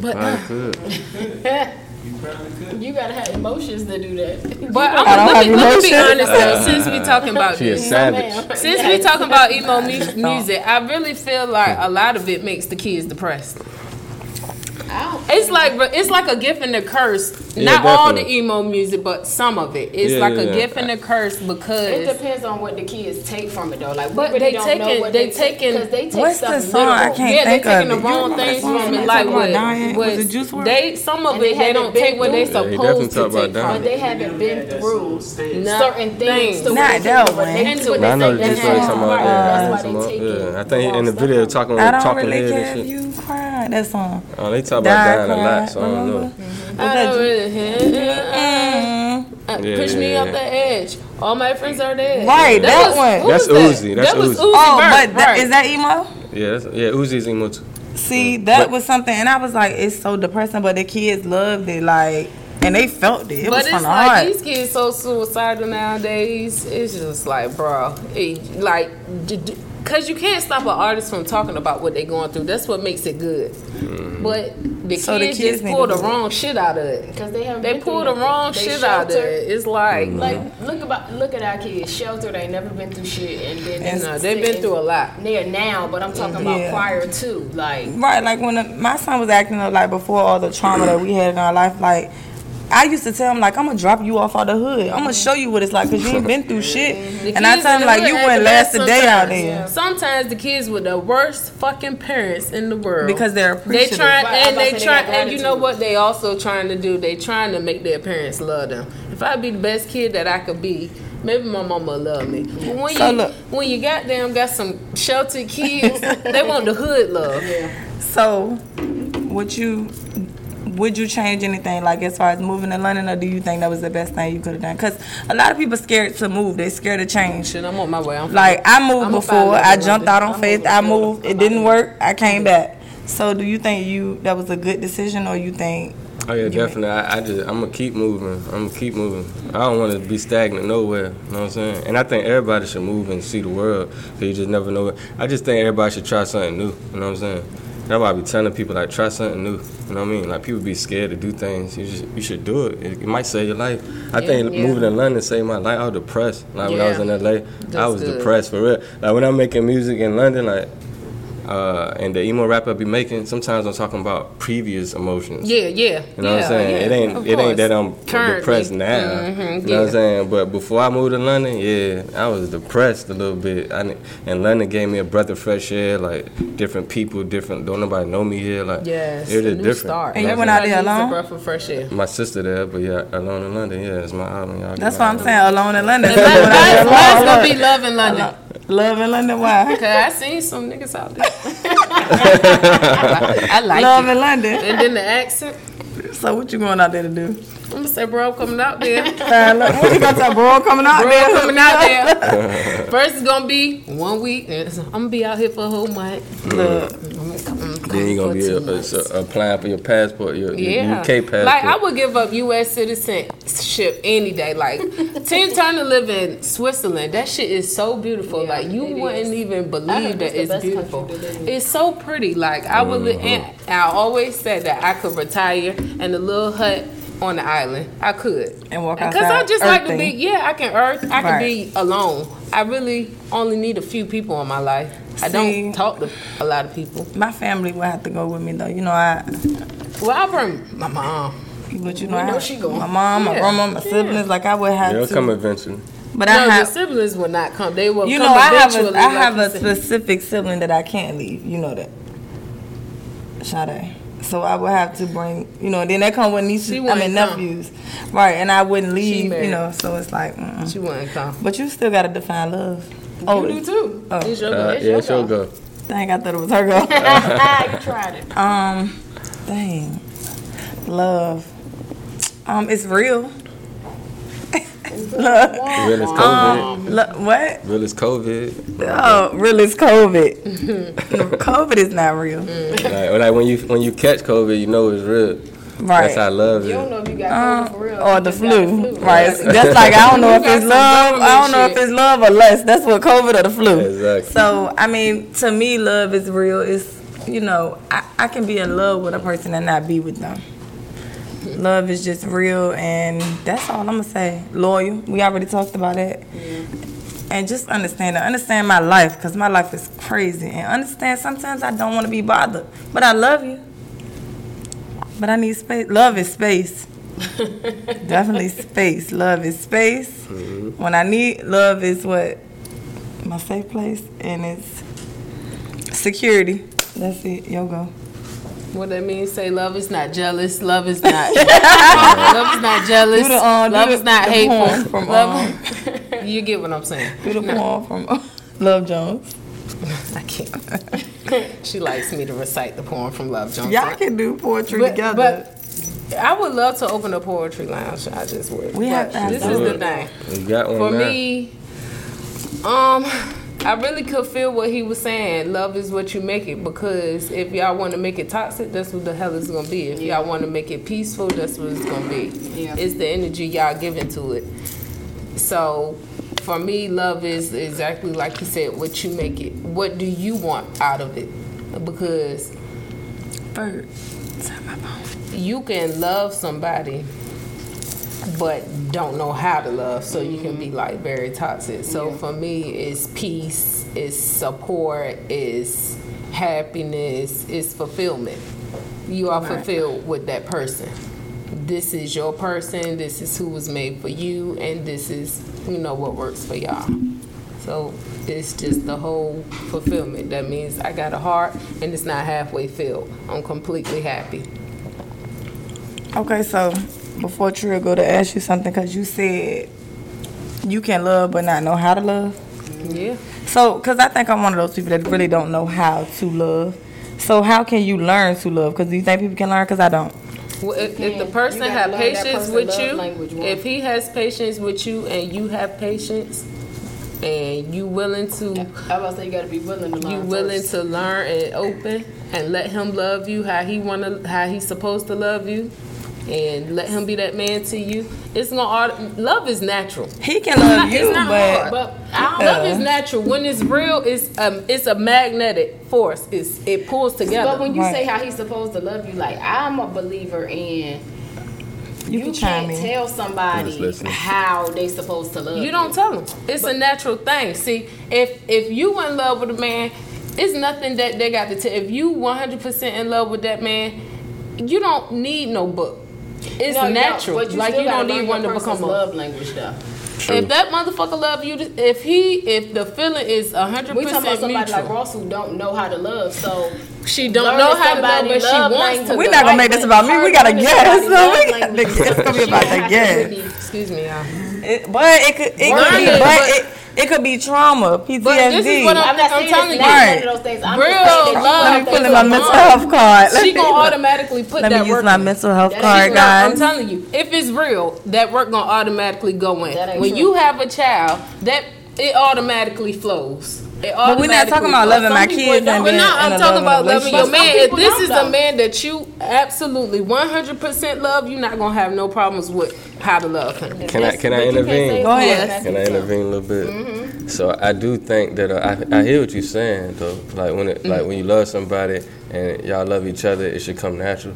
B: but
D: I
B: uh,
D: could.
C: You gotta have emotions to do that.
B: but I'm, let, me, let me be honest though. Since we talking about
D: She
B: this,
D: savage.
B: since we talking about emo mu- music, I really feel like a lot of it makes the kids depressed.
C: I don't-
B: It's like it's like a gift and a curse.
D: Yeah,
B: Not all the emo music, but some of it. It's
D: Yeah,
B: like
D: yeah,
B: a
D: yeah.
B: gift and a curse because It
C: depends on what the kids take from it though. Like, we
B: But
C: really
B: they
C: don't
B: taking-
C: know what
B: they
C: they, take
B: taking-
C: they take
A: What's
C: stuff
A: the song? I can't
B: yeah, they
A: think
B: taking
A: of
B: the wrong things from it. Like what? what-
A: Was it Juice WRLD?
B: They some of it they don't take what they
C: through it.
D: Yeah, he
B: supposed to take from
C: But
B: it.
C: they haven't been through certain things.
B: things.
C: to
A: Not
C: they
A: that
C: can
A: one.
C: relate to it.
D: Nah, I know
C: They
D: just
C: say
D: what
C: they
D: you're talking about.
C: heart.
D: Yeah,
C: That's
D: some
C: why
D: more-
C: they take
D: yeah.
C: it.
D: I think in the
C: wrong
D: video
C: stuff from
D: talking
A: I don't
D: talking
A: really
D: head
A: care
D: and
A: if
D: shit.
A: you cry. That song.
D: Oh, they talk about
A: Die,
D: dying a lot, so I don't
A: remember?
D: know.
B: I
A: that
B: don't really-
A: Mm.
B: Uh,
D: Yeah,
B: Push me
D: yeah,
B: off the edge. All my friends are dead.
A: Right, that one.
D: That's
B: was
D: Uzi, that's
B: that was
D: Uzi.
B: Uzi.
A: Oh,
B: Vert,
A: but that,
B: right.
A: is that emo?
D: Yeah, that's, yeah, Uzi's emo too.
A: See, that
D: But-
A: was something, and I was like, it's so depressing, but the kids loved it, like, and they felt it. It
B: But
A: was
B: it's like
A: heart.
B: these kids so suicidal nowadays. It's just like, bro, it, like, d- d- cause you can't stop an artist from talking about what they're going through. That's what makes it good.
A: Mm-hmm.
B: But the
A: So the
B: kids,
A: kids
B: just
A: need
B: pull the wrong shit out of it.
C: Because they haven't
B: They
C: been
B: pull the wrong
C: nothing. They
B: shit out of it. It's like,
C: Like look about look at our kids, sheltered. They never been through shit, and then
A: And
B: no, they've been through a lot.
C: They're now, but I'm talking about
A: Yeah.
C: prior to like
A: Right, like when the, my son was acting up, like before all the trauma that we had in our life, like I used to tell him, like I'm gonna drop you off out the hood. I'm gonna show you what it's like, cause you ain't been through shit.
B: The
A: And I tell
B: in
A: him, like you
B: act
A: wouldn't
B: the
A: last a day out
B: sometimes.
A: there.
B: Sometimes the kids with the worst fucking parents in the world
A: Because they're
B: They
A: appreciative.
B: trying
C: Right,
B: and they
C: to they
B: try and you know what they also trying to do. They trying to make their parents love them. If I be the best kid that I could be, maybe my mama will love me. But when
A: So
B: you
A: look.
B: when you goddamn got some sheltered kids, they want the hood love.
A: So, what you would you change anything, like as far as moving to London, or do you think that was the best thing you could have done? Because a lot of people scared to move. They scared to change.
B: Shit, I'm on my way. I'm
A: Like I moved
B: I'ma
A: before. I jumped out on faith. I moved. It didn't work. I came back. So, do you think you that was a good decision, or you think?
D: Oh yeah, definitely. I, I just I'm gonna keep moving. I'm gonna keep moving. I don't want to be stagnant nowhere. You know what I'm saying? And I think everybody should move and see the world. So you just never know. I just think everybody should try something new. You know what I'm saying? That's why I be telling people like try something new. You know what I mean? Like people be scared to do things. You just you should do it. It, it might save your life. I think
B: Yeah.
D: moving to London saved my life. I was depressed. Like when I was in LA, I was
B: good.
D: depressed for real. Like when I'm making music in London, like. Uh, and the emo rap I be making, sometimes I'm talking about previous emotions.
B: Yeah, yeah.
D: You know what I'm saying?
B: yeah,
D: it ain't
B: of
D: it ain't that I'm
B: Currently.
D: depressed now.
B: Mhm,
D: you know what. I'm saying? But before I moved to London, yeah, I was depressed a little bit. I, and London gave me a breath of fresh air, like different people, different. Don't nobody know me here. Like
B: Yes,
D: it
B: a new
D: different.
B: start.
A: And you went out
B: Everybody
A: there
B: needs a
A: alone?
B: breath of fresh air.
D: My sister there, but yeah, alone in London. Yeah, it's my album. Y'all
A: That's
D: my
A: what I'm saying. Alone in London.
B: Mine's,
A: Went out there
B: mine's
A: alone.
B: gonna be love in London.
A: Love in London. Why?
B: Cause I seen some niggas out there. I, I like
A: Love
B: it.
A: in London.
B: And then the accent.
A: So what you going out there to do?
B: I'm gonna say, bro, I'm coming out there.
A: Find love. What you gonna tell bro coming out
B: Bro,
A: there?
B: I'm coming out there. First it's gonna be one week. I'm gonna be out here for a whole month.
A: Look,
B: I'm gonna come,
D: Then you're gonna be
B: two
D: uh,
B: months.
D: uh, applying for your passport, your, your UK passport.
B: Like I would give up US citizenship any day. Like Tina Turner live in Switzerland. That shit is so beautiful.
C: Yeah,
B: like you wouldn't
C: is.
B: even believe that
C: it's
B: it's beautiful.
C: country to live in.
B: It's so pretty. Like I would li- and I always said that I could retire in a little hut on the island. I could.
A: And walk
B: Cause I
A: outside
B: just like to be yeah, I can earth I can
A: Right.
B: be alone. I really only need a few people in my life. I don't talk to a lot of people.
A: my family will have to go with me though. You know I,
B: Well I bring my mom.
A: but you know,
C: We know
A: I,
C: she going.
A: my mom, my
B: Yeah.
A: grandma, my siblings. Like I would have
D: They'll
A: to.
D: come eventually.
A: but
B: No,
A: I
B: your
A: have.
B: siblings will not come. They will
A: You
B: come
A: know, I have a, I
B: like
A: have a
B: said.
A: specific sibling that I can't leave. You know that, Sade. So I would have to bring, you know, then they come with nieces,
B: She
A: I
B: wouldn't
A: mean
B: come.
A: nephews, right? And I wouldn't leave, you know. So it's like, mm-mm.
B: She wouldn't come.
A: but you still gotta define love. Oh,
C: you do too.
A: oh,
B: It's your
D: Uh,
B: it's
D: yeah,
B: your
D: it's your
B: go.
D: go.
A: dang! I thought it was her girl.
C: you tried it.
A: Um, dang, love. Um, it's real. Love.
D: Real as COVID.
A: Um, Lo- what?
D: Real as COVID.
A: Oh, real is COVID. COVID is not real.
D: Like, like when you when you catch COVID, you know it's real.
A: Right.
D: That's how love
C: You don't know if you got uh, COVID for real.
A: or the
C: just got the
A: flu,
C: flu.
A: right?
C: Yeah.
A: That's like I don't know if it's love. I don't know if it's love or lust. That's what COVID or the flu.
D: Exactly.
A: So I mean, to me, love is real. It's you know, I, I can be in love with a person and not be with them. Love is just real, and that's all I'm gonna say. Loyal. We already talked about that. And just understand. Understand my life, cause my life is crazy. And understand sometimes I don't want to be bothered, but I love you. But I need space. Love is space. Definitely space. Love is space. Mm-hmm. When I need love is what my safe place and it's security. That's it. Yo go.
B: What that means? Say love is not jealous. Love is not. love is not jealous.
A: The, uh,
B: love
A: the-
B: is not
A: the
B: hateful.
A: poem from,
B: love, you get what I'm saying.
A: Do the poem from Love Jones.
B: I can't. she likes me to recite the poem from Love Jones.
A: Y'all can do poetry
B: but,
A: together.
B: but I would love to open a poetry lounge. I just would.
A: We
B: But
A: have to have
B: This is the thing.
D: We got one
B: For
D: now.
B: me, um, I really could feel what he was saying. Love is what you make it because if y'all want to make it toxic, that's what the hell it's gonna be. If y'all want to make it peaceful, that's what it's gonna be.
C: Yeah.
B: It's the energy y'all giving to it. So, for me, love is exactly like you said. What you make it. What do you want out of it? Because
A: Bird.
B: you can love somebody but don't know how to love so you can be mm-hmm. like very toxic. So for me it's peace it's support it's happiness it's fulfillment. You are fulfilled with that person. This is your person this is who was made for you and this is you know what works for y'all. So it's just the whole fulfillment. That means i got a heart and it's not halfway filled. I'm completely happy.
A: Okay, so before Trill go to ask you something, cause you said you can love but not know how to love.
B: yeah
A: So, cause I think I'm one of those people that really don't know how to love. So how can you learn to love? Cause do you think people can learn? Cause I don't.
B: Well, if, if the person
C: gotta
B: have patience
C: person
B: with you,
C: language,
B: if he has patience with you and you have patience, and you willing to,
C: I was about to say you gotta be willing to learn.
B: you willing
C: first.
B: to learn and open, and let him love you how he wanna, how he's supposed to love you, and let him be that man to you. It's gonna love is natural.
A: He can love
B: It's
A: you,
B: not
A: but
B: hard.
C: But I don't
B: Love is natural. When it's real, it's um, it's a magnetic force. It's it pulls together.
C: But when you
A: Right.
C: say how he's supposed to love you, like I'm a believer in
A: You
C: you,
A: can
C: can't
A: in.
C: tell somebody how they supposed to love you.
B: You don't tell them. It's a natural thing. See, if if you in love with a man, it's nothing that they got to tell. If you 100% in love with that man, you don't need no book. It's
C: No,
B: natural.
C: but you
B: like you don't need one to become a
C: love language though.
B: If that motherfucker love you, if he, if the feeling is 100%
C: We talking about somebody
B: mutual,
C: like Ross who don't know how to love, so
B: she don't know how to love, but she
C: love
B: wants to.
A: We're not gonna make this about me. We got a
C: Learning
A: guest, so we got
C: language.
A: it's gonna be about the
C: have
A: guest.
B: Excuse me, y'all.
A: It, but it could, it could be,
B: it,
A: but
B: but-
A: it, it could be trauma, PTSD.
B: But this is what I'm-
C: I'm not
B: I'm telling you.
A: Right.
C: one of those things. I'm
B: Real
C: just saying that you
B: love
A: Let me
C: to
A: pull in my
C: some
A: mental health card. Let
B: She gonna automatically put
A: let
B: that
A: me use my
B: in.
A: mental health
C: That
A: card,
C: ain't
B: No, I'm telling you, if it's real, that work gonna automatically go in. When
C: true.
B: you have a child, that it automatically flows. It
A: But we're not talking about loving my
B: Some people
A: kids
B: don't.
A: and
B: But
A: being
B: no,
A: in
B: I'm talking about
A: loving
B: loving your man. If this
C: don't,
B: is a man that you absolutely 100% love, you're not gonna have no problems with how to love him.
D: Can I can I
C: But you can't say
D: intervene?
A: Go ahead.
C: automatic,
D: Can I intervene a little bit? So I do think that uh, I, I hear what you're saying though. Like when it, like when you love somebody and y'all love each other, it should come natural.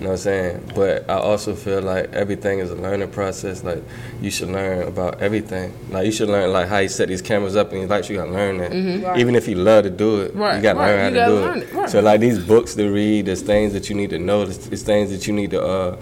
D: You know what I'm saying? But I also feel like everything is a learning process. Like you should learn about everything. Like you should learn like how you set these cameras up and like you gotta learn that. Even if you love to do it,
B: Right,
D: you gotta
B: right,
D: learn how
B: you
D: to
B: gotta
D: do
B: learn
D: it.
B: it, right.
D: So like these books to read, there's things that you need to know. There's, there's things that you need to uh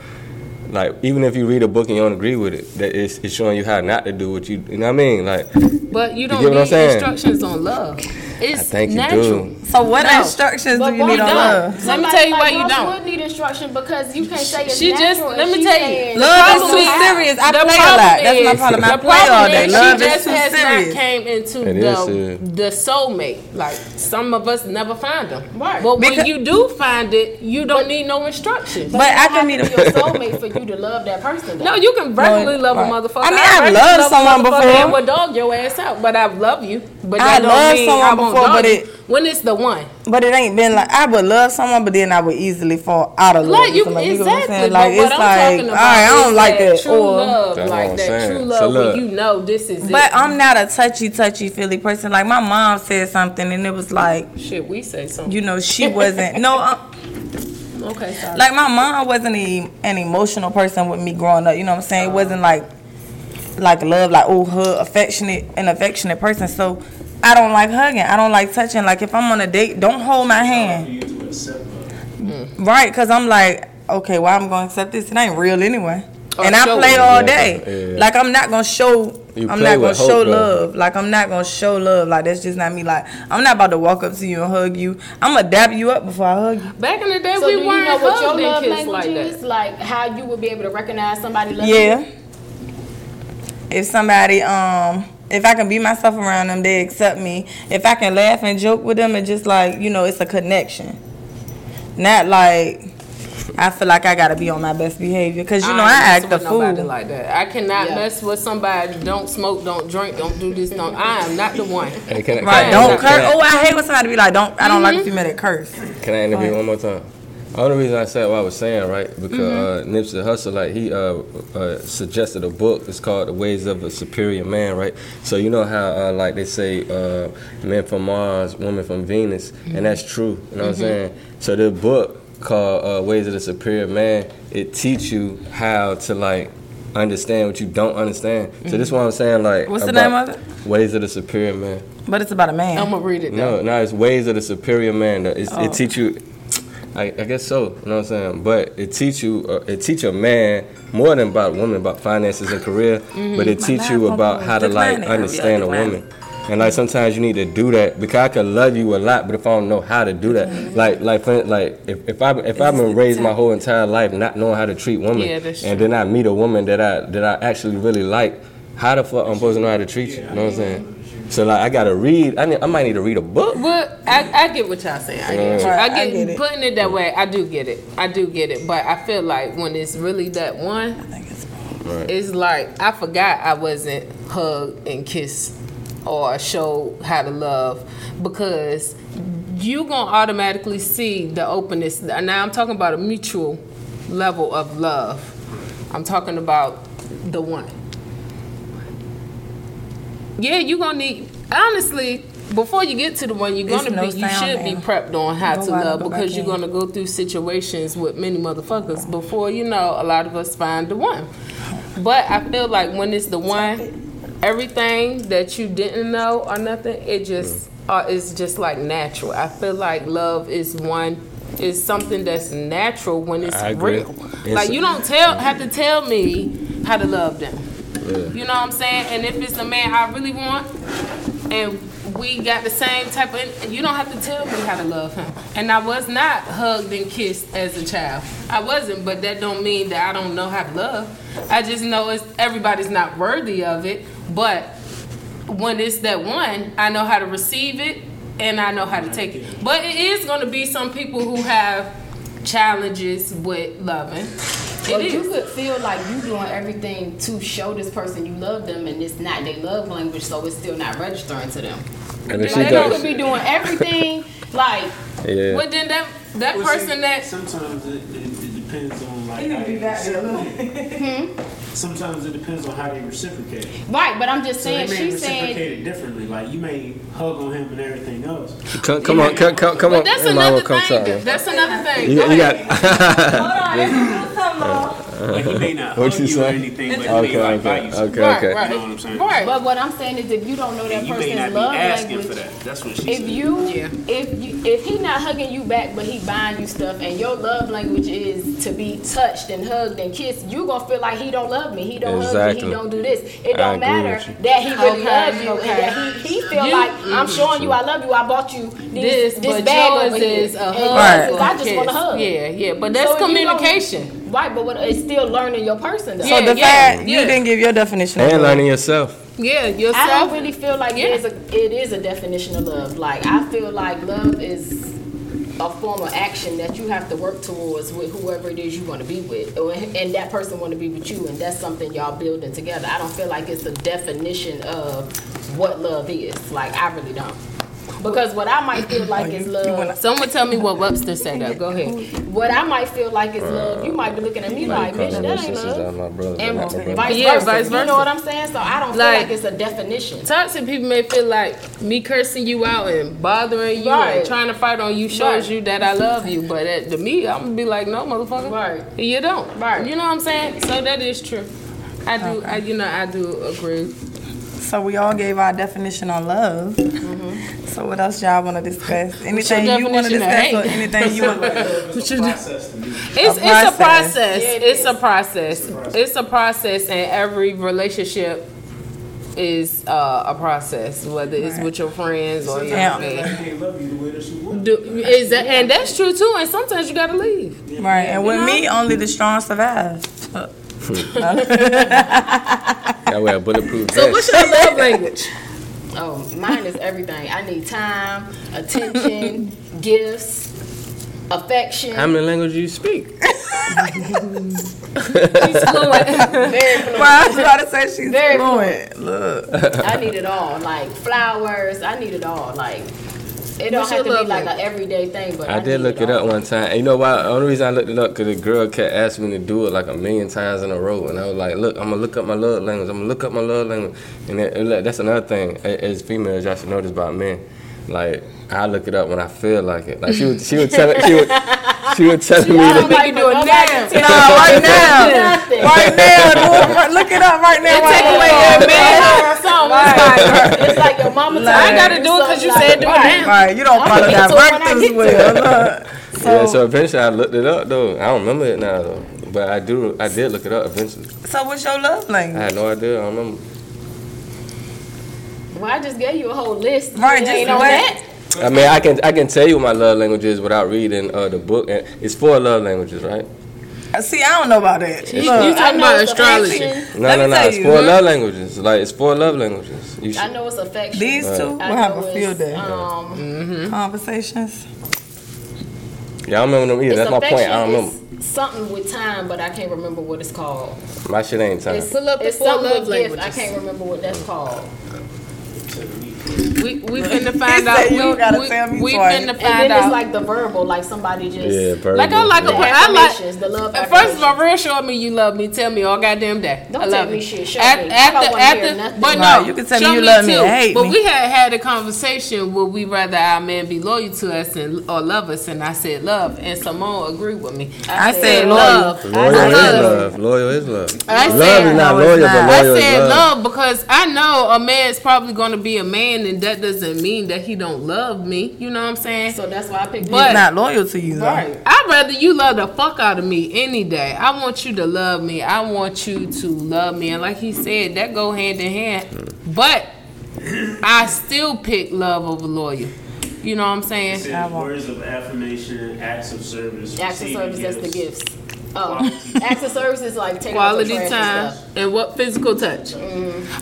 D: like even if you read a book and you don't agree with it, that it's, it's showing you how not to do what you you know what I mean? Like
B: But you don't you
D: get what I'm
B: need
D: saying?
B: instructions on love. It's
D: I think you
B: natural.
D: do.
A: So what
B: No.
A: instructions
C: But
A: do you need on love?
B: Let me tell you
C: like
B: why you don't.
C: would need instruction because you can't say it's
B: She just-
C: natural.
B: let me tell you,
C: saying-
A: Love is too serious. I
B: the
A: play a
B: problem
A: lot. That's my
B: is-
A: problem. I play all
B: problem
A: day.
B: is
A: Love
B: she
A: is
B: just
A: too
B: has
A: serious.
B: not came into the the soulmate. Like some of us never find them.
C: Right.
B: But when you do find it, you don't need no instructions.
A: But I
C: I
A: can
C: can
A: meet
C: be
A: a
C: your soulmate for you to love that person.
B: No, you can regularly
A: No,
B: love a motherfucker.
A: I mean,
B: I
A: I've
B: regularly
A: loved
B: love a
A: someone
B: motherfucker
A: before.
B: And will dog your ass out, but I love you. But
A: I
B: love don't
A: loved
B: mean
A: someone
B: I won't
A: before, but it-
B: when it's the one.
A: But it ain't been like I would love someone, but then I would easily fall out of love.
B: Like
A: with
B: you
A: somebody. what I'm
B: exactly.
A: saying?
B: But
A: Like
B: what
A: it's
B: I'm
A: like,
B: talking
A: all
B: about
A: right, I don't like that.
B: True
A: Or,
B: love,
D: That's what
B: like
D: I'm
B: that
D: saying.
B: true
D: So
B: love,
D: look.
B: when you know this is
A: but
B: it.
A: I'm not a touchy, touchy, feely person. Like my mom said something, and it was like,
B: Shit, we say something.
A: you know, she wasn't. no, uh,
B: okay, sorry.
A: like my mom wasn't a, an emotional person with me growing up. You know what I'm saying? It wasn't like like love, like oh, her affectionate, an affectionate person. So I don't like hugging. I don't like touching. Like if I'm on a date, don't hold my hand. Right, cause I'm like, okay, well I'm gonna accept this. It ain't real anyway.
B: Or
A: and I
B: show
A: play
B: it.
A: all
D: Yeah,
A: day.
D: yeah.
A: Like I'm not gonna show.
D: You
A: I'm not gonna
D: with
A: show
D: hope, though.
A: love. Like I'm not gonna show love. Like that's just not me. Like I'm not about to walk up to you and hug you. I'm gonna dap you up before I hug you.
B: Back in the day,
C: So
B: we
C: you
B: weren't
C: know what your
B: hugged
C: love
B: and
C: language
B: like
C: is?
B: that.
C: Like how you would be able to recognize somebody loving
A: Yeah.
C: you?
A: If somebody, um, if I can be myself around them, they accept me. If I can laugh and joke with them, and just like you know, it's a connection. Not like I feel like I gotta be on my best behavior because you know I,
B: ain't
A: act a
B: messing with nobody
A: fool.
B: like that. I cannot
C: Yeah.
B: mess with somebody. Don't smoke. Don't drink. Don't do this. Don't. I am not the one.
D: Hey, can I,
A: Right?
D: can I-
A: Don't curse. Oh, I hate when somebody be like, "Don't." I don't like if
B: Mm-hmm.
A: you made it curse.
D: Can I interview one more time? The only reason I said what I was saying, right? Because
B: Mm-hmm.
D: uh, Nipsey Hussle, like he uh, uh, suggested a book. It's called The Ways of a Superior Man, right? So you know how, uh, like they say, uh, men from Mars, women from Venus,
B: Mm-hmm.
D: and that's true. You know what I'm saying? So the book called uh, Ways of the Superior Man. It teach you how to like understand what you don't understand. So this is what I'm saying. Like,
A: What's the name of it?
D: Ways of the Superior Man.
A: But it's about a man.
B: I'm gonna read it. Though.
D: No, no, it's Ways of the Superior Man. It's,
A: Oh.
D: It teach you. I, I guess so. You know what I'm saying? But it teach you. Uh, it teach a man more than about women, about finances and career. But it
A: My
D: teach you about how to like understand a woman. And like sometimes you need to do that because I could love you a lot, but if I don't know how to do that,
A: Mm-hmm.
D: like like like if, if I if I've been raised my whole entire life not knowing how to treat women,
B: Yeah,
D: and then I meet a woman that I that I actually really like, how the fuck I'm supposed to know how to treat you? You know what I'm saying? So like I gotta read. I need, I might need to read a book.
B: But I, I get what y'all saying. I get, you.
A: Right,
B: I
A: I
B: get,
A: get it.
B: putting it that way. I do get it. I do get it. But I feel like when it's really that one,
A: I think it's right.
B: it's like I forgot I wasn't hugged and kissed or showed how to love because you gonna automatically see the openness. Now I'm talking about a mutual level of love. I'm talking about the one. Yeah, you're gonna need honestly. Before you get to the one, you're gonna
A: no
B: be. You
A: sound
B: should be prepped on how
A: Go
B: to love because you're
A: in.
B: gonna go through situations with many motherfuckers before you know. A lot of us find the one, but I feel like when it's the one, everything that you didn't know or nothing, it just uh, is just like natural. I feel like love is one. Is something that's natural when it's real.
D: It's-
B: Like you don't tell have to tell me how to love them. You know what I'm saying? And if it's a man I really want, and we got the same type of, you don't have to tell me how to love him. And I was not hugged and kissed as a child. I wasn't, but that don't mean that I don't know how to love. I just know it's everybody's not worthy of it. But when it's that one, I know how to receive it and I know how to take it. But it is going to be some people who have challenges with loving.
C: But
B: It
C: you could feel like you doing everything to show this person you love them, and it's not their love language, so it's still not registering to them.
D: And if
C: Like
D: she does,
C: could be doing everything, like
D: yeah.
B: But then that that
E: Well, see,
B: person that
E: sometimes it, it, it depends on like how they reciprocate. Hmm? Sometimes it depends on how they reciprocate.
C: right. But I'm just
E: So they
C: saying,
E: may
C: she's saying
E: reciprocate it differently. Like you may hug on him and everything else.
D: Come, come on, come, come, come
B: But
D: on.
B: that's
D: Hey, Mama,
B: another
D: come
B: thing. That's another thing.
D: You,
B: Go
D: you
B: ahead.
D: got.
E: Like he may not
D: What
E: hug
D: you
E: you or
D: say?
E: anything, but he
D: Okay,
E: like buy
D: okay,
E: you something.
D: okay,
B: Right,
D: okay.
B: right.
E: You know what I'm saying?
B: Right.
C: But what I'm saying is, if you don't know that
E: And you may
C: person's
E: not be
C: love
E: asking
C: language,
E: for that. That's what she
C: if
E: said.
C: you
B: Yeah.
C: if you if he not hugging you back but he buying you stuff and your love language is to be touched and hugged and kissed you gonna feel like he don't love me he don't hug me
D: Exactly.
C: he don't do this it
D: I
C: don't
D: agree
C: matter
D: with you.
C: that he really
B: Okay,
C: loves you
B: okay.
C: and that he, he feel
B: You-
C: like I'm mm-hmm. showing you I love you I bought you
B: This,
C: this this
B: but
C: bag
B: yours
C: over here
B: is a
C: And
B: hug.
C: yours is, I just want to hug
B: Yeah, yeah. But that's
C: So you don't-
B: communication.
C: Right but what, it's still learning your person though
A: So
B: Yeah,
A: the
B: yeah,
A: fact
B: yeah.
A: you didn't give your definition. of
D: And
A: love.
D: learning yourself.
B: Yeah, yourself.
C: I
B: yourself.
C: don't really feel like
B: Yeah.
C: there's a it is a definition of love. Like I feel like love is a form of action that you have to work towards with whoever it is you want to be with, or, and that person want to be with you, and that's something y'all building together. I don't feel like it's a definition of what love is. Like I really don't, because what I might feel like is love.
B: Someone tell me what Webster said. Though. Go ahead.
C: What I might feel like is love, you might be looking at me like, bitch, that ain't love.
D: my
C: And
D: not my brother.
C: vice
B: Yeah,
C: versa.
B: vice
C: You know what I'm saying? So I don't feel
B: Like-
C: like it's a definition.
B: Toxic people may feel like me cursing you out and bothering you
C: Right.
B: and trying to fight on you shows
C: Right.
B: you that I love you. But at, to me, I'm gonna be like, no, motherfucker.
C: Right.
B: You don't.
C: Right.
B: You know what I'm saying? So that is true. I do. I, you know, I do agree.
A: So we all gave our definition on love.
C: Mm-hmm.
A: So what else y'all want to discuss? Anything you want to discuss or anything you want?
E: It's a process to me.
B: It's it's a
A: process.
B: process.
C: Yeah, it
B: it's
C: is.
B: a process. It's a process, and every relationship is uh, a process, whether it's
A: Right.
B: with your friends or your family.
E: I can't love you the way that she would.
B: Do, is that, and that's true too. And sometimes you gotta leave.
A: Right, and with me, only the strong survive.
D: I wear a bulletproof
B: So what's your love language?
C: Oh, mine is everything. I need time, attention, gifts, affection.
D: How many languages you speak?
B: She's fluent.
C: very fluent.
A: Well, I was about to say she's
C: Very
A: fluent. Look,
C: I need it all. Like flowers, I need it all. Like it don't
B: What's
C: have to be like an everyday thing, but I,
D: I did look it
C: all.
D: up one time. And you know why? The only reason I looked it up because the girl kept asking me to do it like a million times in a row, and I was like, "Look, I'm gonna look up my love language. I'm gonna look up my love language." And that, and look, that's another thing. As females, y'all should know this about men. Like I look it up when I feel like it. Like she would, she would tell it. she would, she was telling me
C: I
D: that.
C: don't like oh,
B: do it
C: nobody
B: now.
C: to
A: No, right now. Right now, do it look it up right now.
B: Take
A: right
B: away your man.
C: Something. It's like, your mama
A: Like-
C: telling
B: I
C: you
B: gotta do it because you
C: something
B: said do it now.
A: Right, you don't follow
C: get to it when I
A: directives
C: get
A: well. Look.
D: yeah, so eventually I looked it up though. I don't remember it now though, but I do. I did look it up eventually.
A: So what's your love language?
D: I had no idea. I don't remember.
C: Well, I just gave you a whole list.
A: Right,
C: You
A: just
C: ain't on
A: what?
C: that.
D: I mean, I can I can tell you what my love language is without reading uh, the book. And it's four love languages, right?
A: Uh, See, I don't know about that.
B: You,
A: Look,
B: you talking about astrology?
C: affection.
D: No,
A: Let
D: no, no.
A: tell
D: It's
A: you.
D: four love languages. Like it's four love languages. You
C: I know it's affection.
A: these two will have a field day.
C: Um,
A: Conversations.
D: yeah, I don't remember them either.
C: it's
D: That's my point. I don't remember.
C: it's something with time, but I can't remember what it's called.
D: My shit ain't time.
C: It's,
B: Pull up
C: it's
B: four
C: something
B: love
C: with gift. I can't remember what that's called.
B: We we finna find
A: said
B: out.
A: you
B: We,
A: don't gotta
B: we,
A: tell me
B: we
A: twice.
B: finna
C: And
B: find
C: then it's like the verbal, like somebody just
D: Yeah, verbal.
B: Like I like a
C: the
B: per- I like.
C: affirmations, the love.
B: First of all,
C: affirmations.
B: real show me you love me. Tell me all goddamn day.
C: Don't
B: I love
C: tell me shit, show
B: At-
C: me. I
B: After,
C: wanna hear
B: after, but no,
A: Right, you can tell me you love me
B: too.
A: and hate
B: but
A: me.
B: we had had a conversation where we rather our man be loyal to us and or love us, and I said love, and Simone agreed with me.
A: I
C: said
A: said
B: love.
A: loyal.
D: Loyal is love. Loyal is love.
B: I
D: love
B: said-
D: is not
A: No, it's
D: loyal,
A: not.
D: but
B: I said
D: is love.
B: love because I know a man's probably going to be a man, and that doesn't mean that he don't love me. You know what I'm saying?
C: So that's why I picked.
B: But-
A: He's not loyal to you though.
C: right.
B: I'd rather you love the fuck out of me any day. I want you to love me. I want you to love me. And like he said, that go hand in hand. But I still pick love over loyal. You know what I'm saying?
E: Words of affirmation, acts of service,
C: Acts of
E: receiving
C: service, that's the
E: gifts.
C: Gifts. Oh, acts of service is like taking
B: Quality
C: out the trash
B: time
C: and stuff.
B: and what physical touch.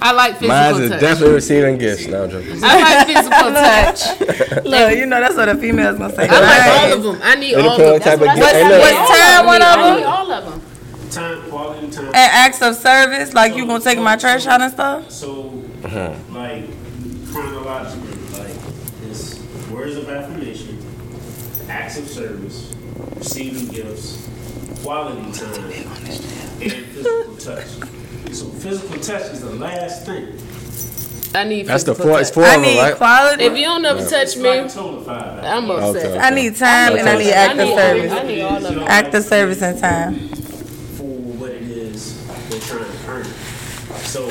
B: I like physical
D: Mine is
B: touch.
D: definitely receiving gifts. No, I'm joking.
B: I like physical touch.
A: Look, you know that's what the females gonna say.
B: I like all of them. I need
D: It
B: all
D: depends
B: of
D: what
B: them.
D: type of
C: That's
D: gift.
C: what I
D: Hey,
C: said.
D: look.
A: Was time one of
C: I need
A: them?
C: all of them.
E: Time, quality time.
A: And acts of service, like you gonna take my trash out and stuff.
E: So,
D: Uh-huh.
E: like chronologically, like it's words of affirmation, acts of service, receiving gifts, quality time, and physical touch. So physical touch is the last thing.
B: I need
D: That's the
B: physical
D: four. It's
B: touch.
D: four
A: I
D: of them,
A: need
D: right?
A: quality.
B: If you don't ever touch
E: It's like
B: me,
E: total five.
B: I'm upset.
D: okay.
A: I need time and I need
B: I
A: act of
B: need-
A: service.
C: I need all of them.
A: Act of service and time.
E: for what it is they're trying to earn. So,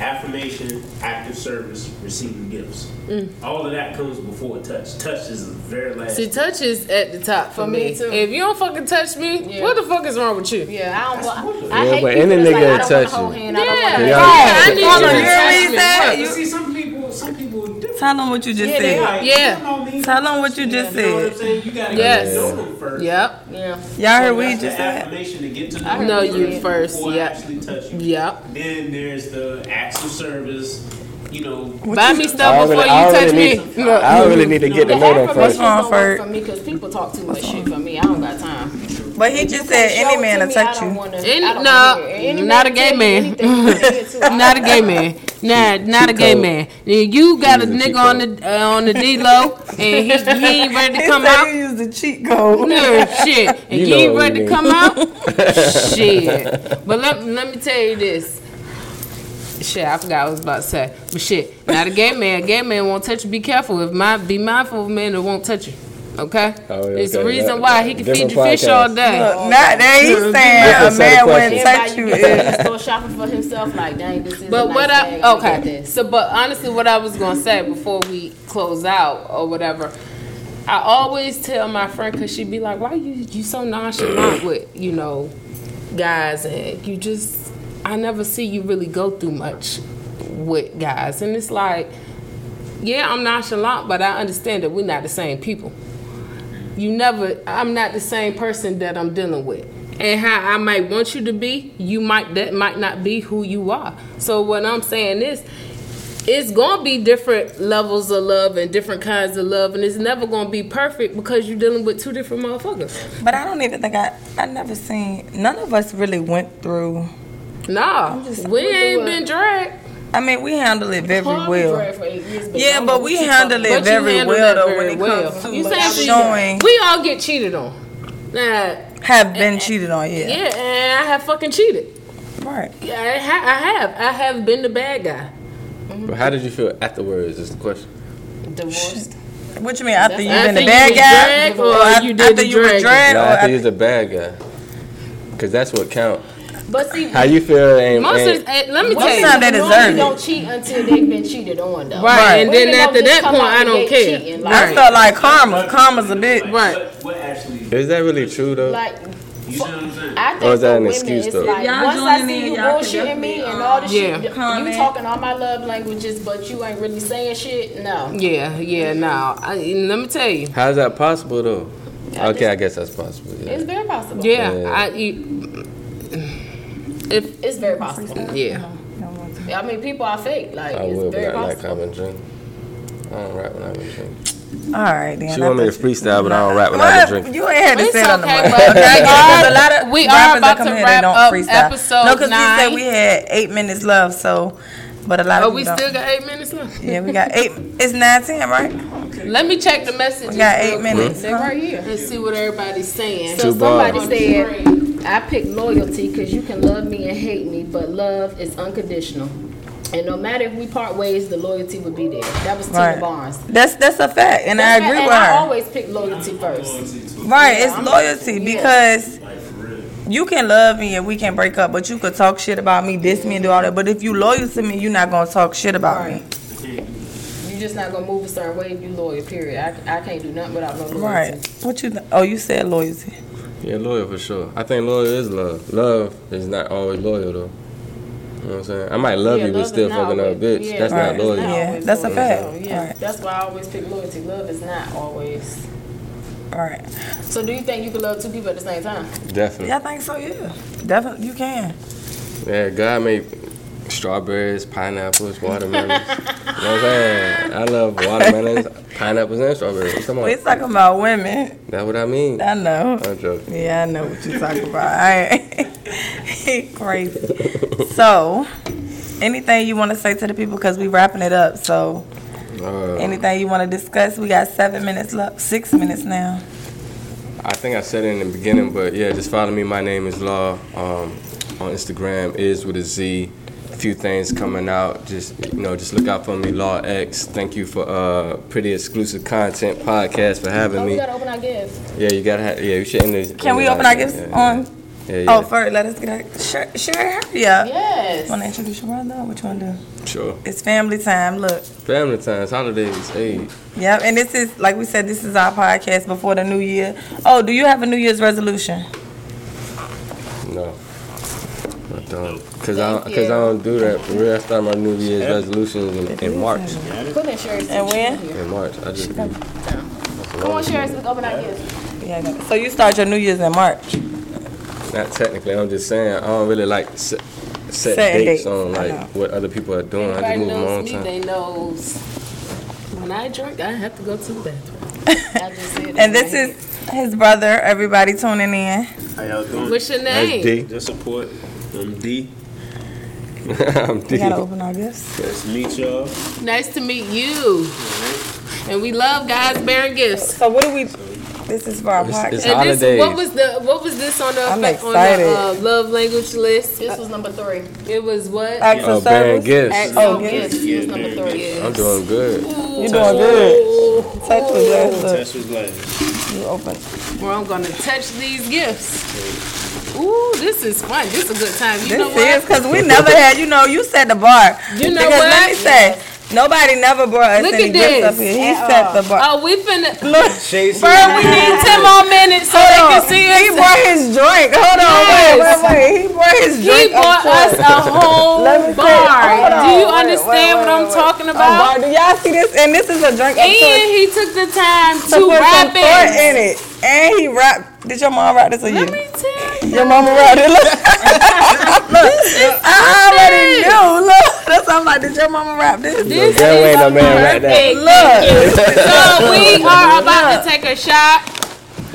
E: affirmation, active service, receiving gifts.
B: Mm.
E: All of that comes before touch. Touch is the very last.
B: See, touch is at the top for,
C: For
B: me.
C: me, too.
B: If you don't fucking touch me,
C: Yeah.
B: what the fuck is wrong with you?
C: Yeah, I don't. want-
D: Yeah,
C: I hate
D: but
C: people
D: any
C: that's
D: nigga
C: like, I don't
D: touch
C: want to hold
D: you.
C: hand. I don't
B: Yeah,
C: want to.
D: Yeah.
B: I need you to touch me.
A: me?
B: What?
E: You
A: You-
E: see, some people, some people are different.
A: Tell them what you just
C: Yeah,
A: said.
E: Like,
B: Yeah.
E: you know.
A: Tell them what you just
E: You know what I'm
A: said.
E: saying? You gotta
B: Yes.
E: get to know them first.
B: Yep.
C: Yeah.
A: Y'all
E: So
A: heard what he
E: that's
A: just said?
E: to get to
C: I
E: know,
C: heard
B: Know you first.
E: before
B: Yep.
E: actually touch you.
B: Yep.
E: Then there's the acts of service. You know,
B: Buy me stuff
D: already-
B: before you
D: I already
B: touch me.
D: need-
B: Look.
D: I really need to get to
C: The
D: know them
C: affirmations
D: first.
A: wrong,
C: don't work
A: Ferg?
C: for me because people talk too much shit for me. I don't got time.
A: But he just said any man will touch you.
B: Any- no, not a gay man. Not a gay man. Nah, not a gay man. You got a
D: Use the cheat
B: nigga on the uh, on the D low, and he, he ain't ready to
A: He
B: come
A: said
B: out.
A: you use the cheat code.
B: Yeah, shit. And
D: You
B: you,
D: know
B: ain't ready
D: we
B: to come out? shit. But let, let me tell you this. Shit, I forgot what I was about to say. But shit, not a gay man. A gay man won't touch you. Be careful. If my, be mindful of a man that won't touch you. Okay?
D: Oh, yeah,
B: It's the reason
D: That-
B: why he can
D: different
B: feed you fish all day.
A: Look, not that he's saying a man
D: of
A: wouldn't touch you.
C: Everybody
A: is-
C: store shopping for himself. Like, dang, this is.
B: But
C: a nice
B: what
C: bag,
B: I
C: let
B: okay, so but honestly, what I was gonna say before we close out or whatever, I always tell my friend because she'd be like, "Why you you so nonchalant with you know guys and you just I never see you really go through much with guys." And it's like, yeah, I'm nonchalant, but I understand that we're not the same people. You never, I'm not the same person that I'm dealing with. And how I might want you to be, you might that might not be who you are. So what I'm saying is it's gonna be different levels of love and different kinds of love and it's never gonna be perfect because you're dealing with two different motherfuckers.
A: But I don't even think I I never seen none of us really went through.
B: Nah,
A: just-
B: we ain't been dragged.
A: I mean, we handle it very
C: Harvey
A: well.
C: tried for eight years, but
A: Yeah, but we handle it very
B: handle
A: well though
B: very
A: when it
B: well.
A: comes to
B: You saying
A: showing
B: We all get cheated on. Nah,
A: have been cheated on.
B: yeah,
A: Yeah,
B: and I have fucking cheated.
A: right.
B: Yeah, I, ha- I have. I have been the bad guy.
D: But how did you feel afterwards? Is the question.
C: Divorced.
A: What you mean? After you
B: After
A: been a
B: you
A: bad
B: was
A: guy,
B: dragged or you did
A: after
B: the
A: you was
B: dragging?
A: dragged,
D: No,
A: or
D: I have to
A: after-
D: a bad guy. Cause that's what count.
C: But see,
D: How you feel ain't,
B: Most
D: ain't
B: of, eh, let me tell you.
A: time they deserve it.
C: don't cheat until they've been cheated on, though.
B: Right, and then after that point, I don't care.
C: cheating,
A: I felt like karma. Karma's a bit.
B: Right.
E: What, what actually,
D: is that really true though?
C: like
E: you see what I'm saying?
C: I think
D: Or is that an
C: women,
D: excuse, though?
C: like
A: Y'all
C: once I see
A: in,
C: you
A: y'all
C: bullshitting me and all this
B: Yeah.
C: shit, you talking all my love languages, but you ain't really saying shit. No,
B: Yeah, yeah, no. I, let me tell you.
D: How's that possible though?
C: I
D: okay,
C: just-
D: I guess that's possible. Yeah.
C: it's very possible.
B: Yeah,
D: Yeah.
B: I. You, if
C: it's very possible.
B: yeah,
C: I mean, people are fake. Like
D: I
C: it's
D: will, but
C: very
D: I like
C: possible.
D: having drink. I don't rap when I have a drink.
A: All right, then.
D: She want me to freestyle, but I don't rap when I have a drink.
A: You ain't had to
B: It's
A: say it on the
B: okay,
A: mic.
B: but
A: Okay,
B: we are-
A: a lot of
B: we are
A: rappers that
B: about
A: come
B: to
A: here, they
B: wrap
A: don't
B: up
A: freestyle.
B: episode
A: no, because we said we had eight minutes left, so. But a lot
B: oh,
A: of
B: we
A: people
B: still
A: don't.
B: got eight minutes left.
A: Yeah, we got eight. It's nine ten, right?
B: Let me check the messages.
A: We got eight
B: real
A: minutes.
C: They're right here.
B: quick and see what everybody's saying.
C: So
D: Two bars.
C: somebody said, I pick loyalty because you can love me and hate me, but love is unconditional. And no matter if we part ways, the loyalty would be there. That was Tina
A: Right.
C: Barnes.
A: That's that's a fact, and I agree
C: right,
A: with
C: and I
A: her.
C: always pick loyalty first.
A: Right, it's
C: I'm-
A: loyalty
C: yeah.
A: because
E: Like,
A: you can love me and we can break up, but you could talk shit about me, diss me, and do all that. But if you loyal to me, you're not gonna talk shit about me.
C: You're just not gonna move a certain way if you loyal. Period. I, I can't do nothing without no loyalty.
A: Right? What you? Th- oh, you said loyalty.
D: Yeah, loyal for sure. I think loyal is love. Love is not always loyal though. You know what I'm saying? I might love
C: Yeah,
D: you, but
C: love is
D: still
C: not
D: fucking up bitch.
C: yeah,
D: That's
A: right.
D: not
C: it's
D: loyal.
A: Yeah,
C: always
A: that's a fact.
C: So, yeah,
A: Right.
C: that's why I always pick loyalty. Love is not always.
A: All right.
C: So do you think you can love two people at the same time?
D: Definitely.
A: Yeah, I think so. Yeah, definitely you can.
D: Yeah, God made strawberries, pineapples, watermelons. you know what I'm saying? I love watermelons, pineapples, and strawberries. Come on.
A: We talking about women.
D: That's what I mean.
A: I know.
D: I'm joking.
A: Yeah, I know what you're talking about. I crazy. So, anything you want to say to the people because we're wrapping it up. So,
D: Uh,
A: anything you want to discuss? We got seven minutes left. Six minutes now.
D: I think I said it in the beginning, but yeah, just follow me. My name is Law. Um, on Instagram is with a Z. A few things coming out. Just you know, just look out for me, Law X. Thank you for uh pretty exclusive content podcast for having
C: Oh, we
D: me.
C: gotta open our gift.
D: Yeah, you gotta have. Yeah, you should. End this,
A: Can
D: end
A: we open our gifts
D: Yeah,
A: on?
D: Yeah, yeah.
A: Oh, first, let us get our. Sure, sure, hurry up.
C: Yes.
A: Want to introduce your brother? What you want to do?
D: sure.
A: It's family time. Look.
D: Family times, holidays. Hey,
A: Yep, and this is like we said, this is our podcast before the new year. Oh, do you have a New Year's resolution?
D: no. I. Cause I, don't- cause I don't do that for real. I start my New Year's resolutions in, in March.
C: Put in Sherry's
A: And when?
D: In March, I just.
C: Come on, Sherry, so we can open our gift.
A: Yeah, I got it. So you start your New Year's in March.
D: Not technically. I'm just saying. I don't really like set, set dates
A: dates,
D: on like what other people are doing. I just
B: Everybody
D: move my own
B: knows me.
D: time.
B: They knows when I drink, I have to go to the bathroom.
C: I just said it
A: And this
C: right
A: is his brother. Everybody tuning in.
E: How y'all doing?
B: What's your
D: That's
B: name?
D: D.
E: Just support. I'm D.
D: I'm
A: We
D: D.
A: gotta open our gifts.
E: Nice to meet y'all.
B: Nice to meet you. And we love guys bearing gifts.
A: So what do we? This is for our
D: It's-
A: podcast.
D: it's
B: And this,
D: holidays.
B: what was the what was this on the
A: I'm
B: on the
A: excited.
B: uh, love language list?
C: This was number three.
B: It was what?
A: Acts
D: Oh,
A: of
D: bearing
A: service.
D: gifts.
B: Acts
A: Oh,
B: of
A: gifts.
B: gifts.
C: This was number three.
D: I'm doing good.
A: You're doing good. Touch the glass. Look,
E: Test was glass.
A: you open.
B: Where I'm gonna touch these gifts. Ooh, this is fun. This is a good time. You
A: This
B: know
A: is because we never had. You know, you set the bar.
B: You know
A: because
B: what?
A: let me say, nobody never brought us
B: Look
A: any
B: at
A: gifts
B: this.
A: up here. He set the bar.
B: Oh, we finna.
A: Look,
B: Bro, we need ten more minutes so they can see
A: He brought his drink. Hold on,
B: Yes.
A: wait, wait, wait. He brought his
B: He
A: drink. up
B: bought us a whole
A: Let me
B: bar.
A: Hold
B: Do you
A: wait,
B: understand
A: wait,
B: what I'm
A: wait.
B: talking
A: A bar.
B: about?
A: Do y'all see this? And this is a drink
B: And
A: front.
B: he took the time
A: To
B: to
A: put
B: wrap
A: some thought in
B: it.
A: it. And he wrapped. Did your mom wrap this or you?
B: Let me tell you.
A: Your mama wrapped it. Look. Look. I already knew. Look. That's what I'm like. Did your mama wrap this?
B: This
D: There
B: is
D: ain't no man right there.
A: Look.
B: So we are about to take a shot.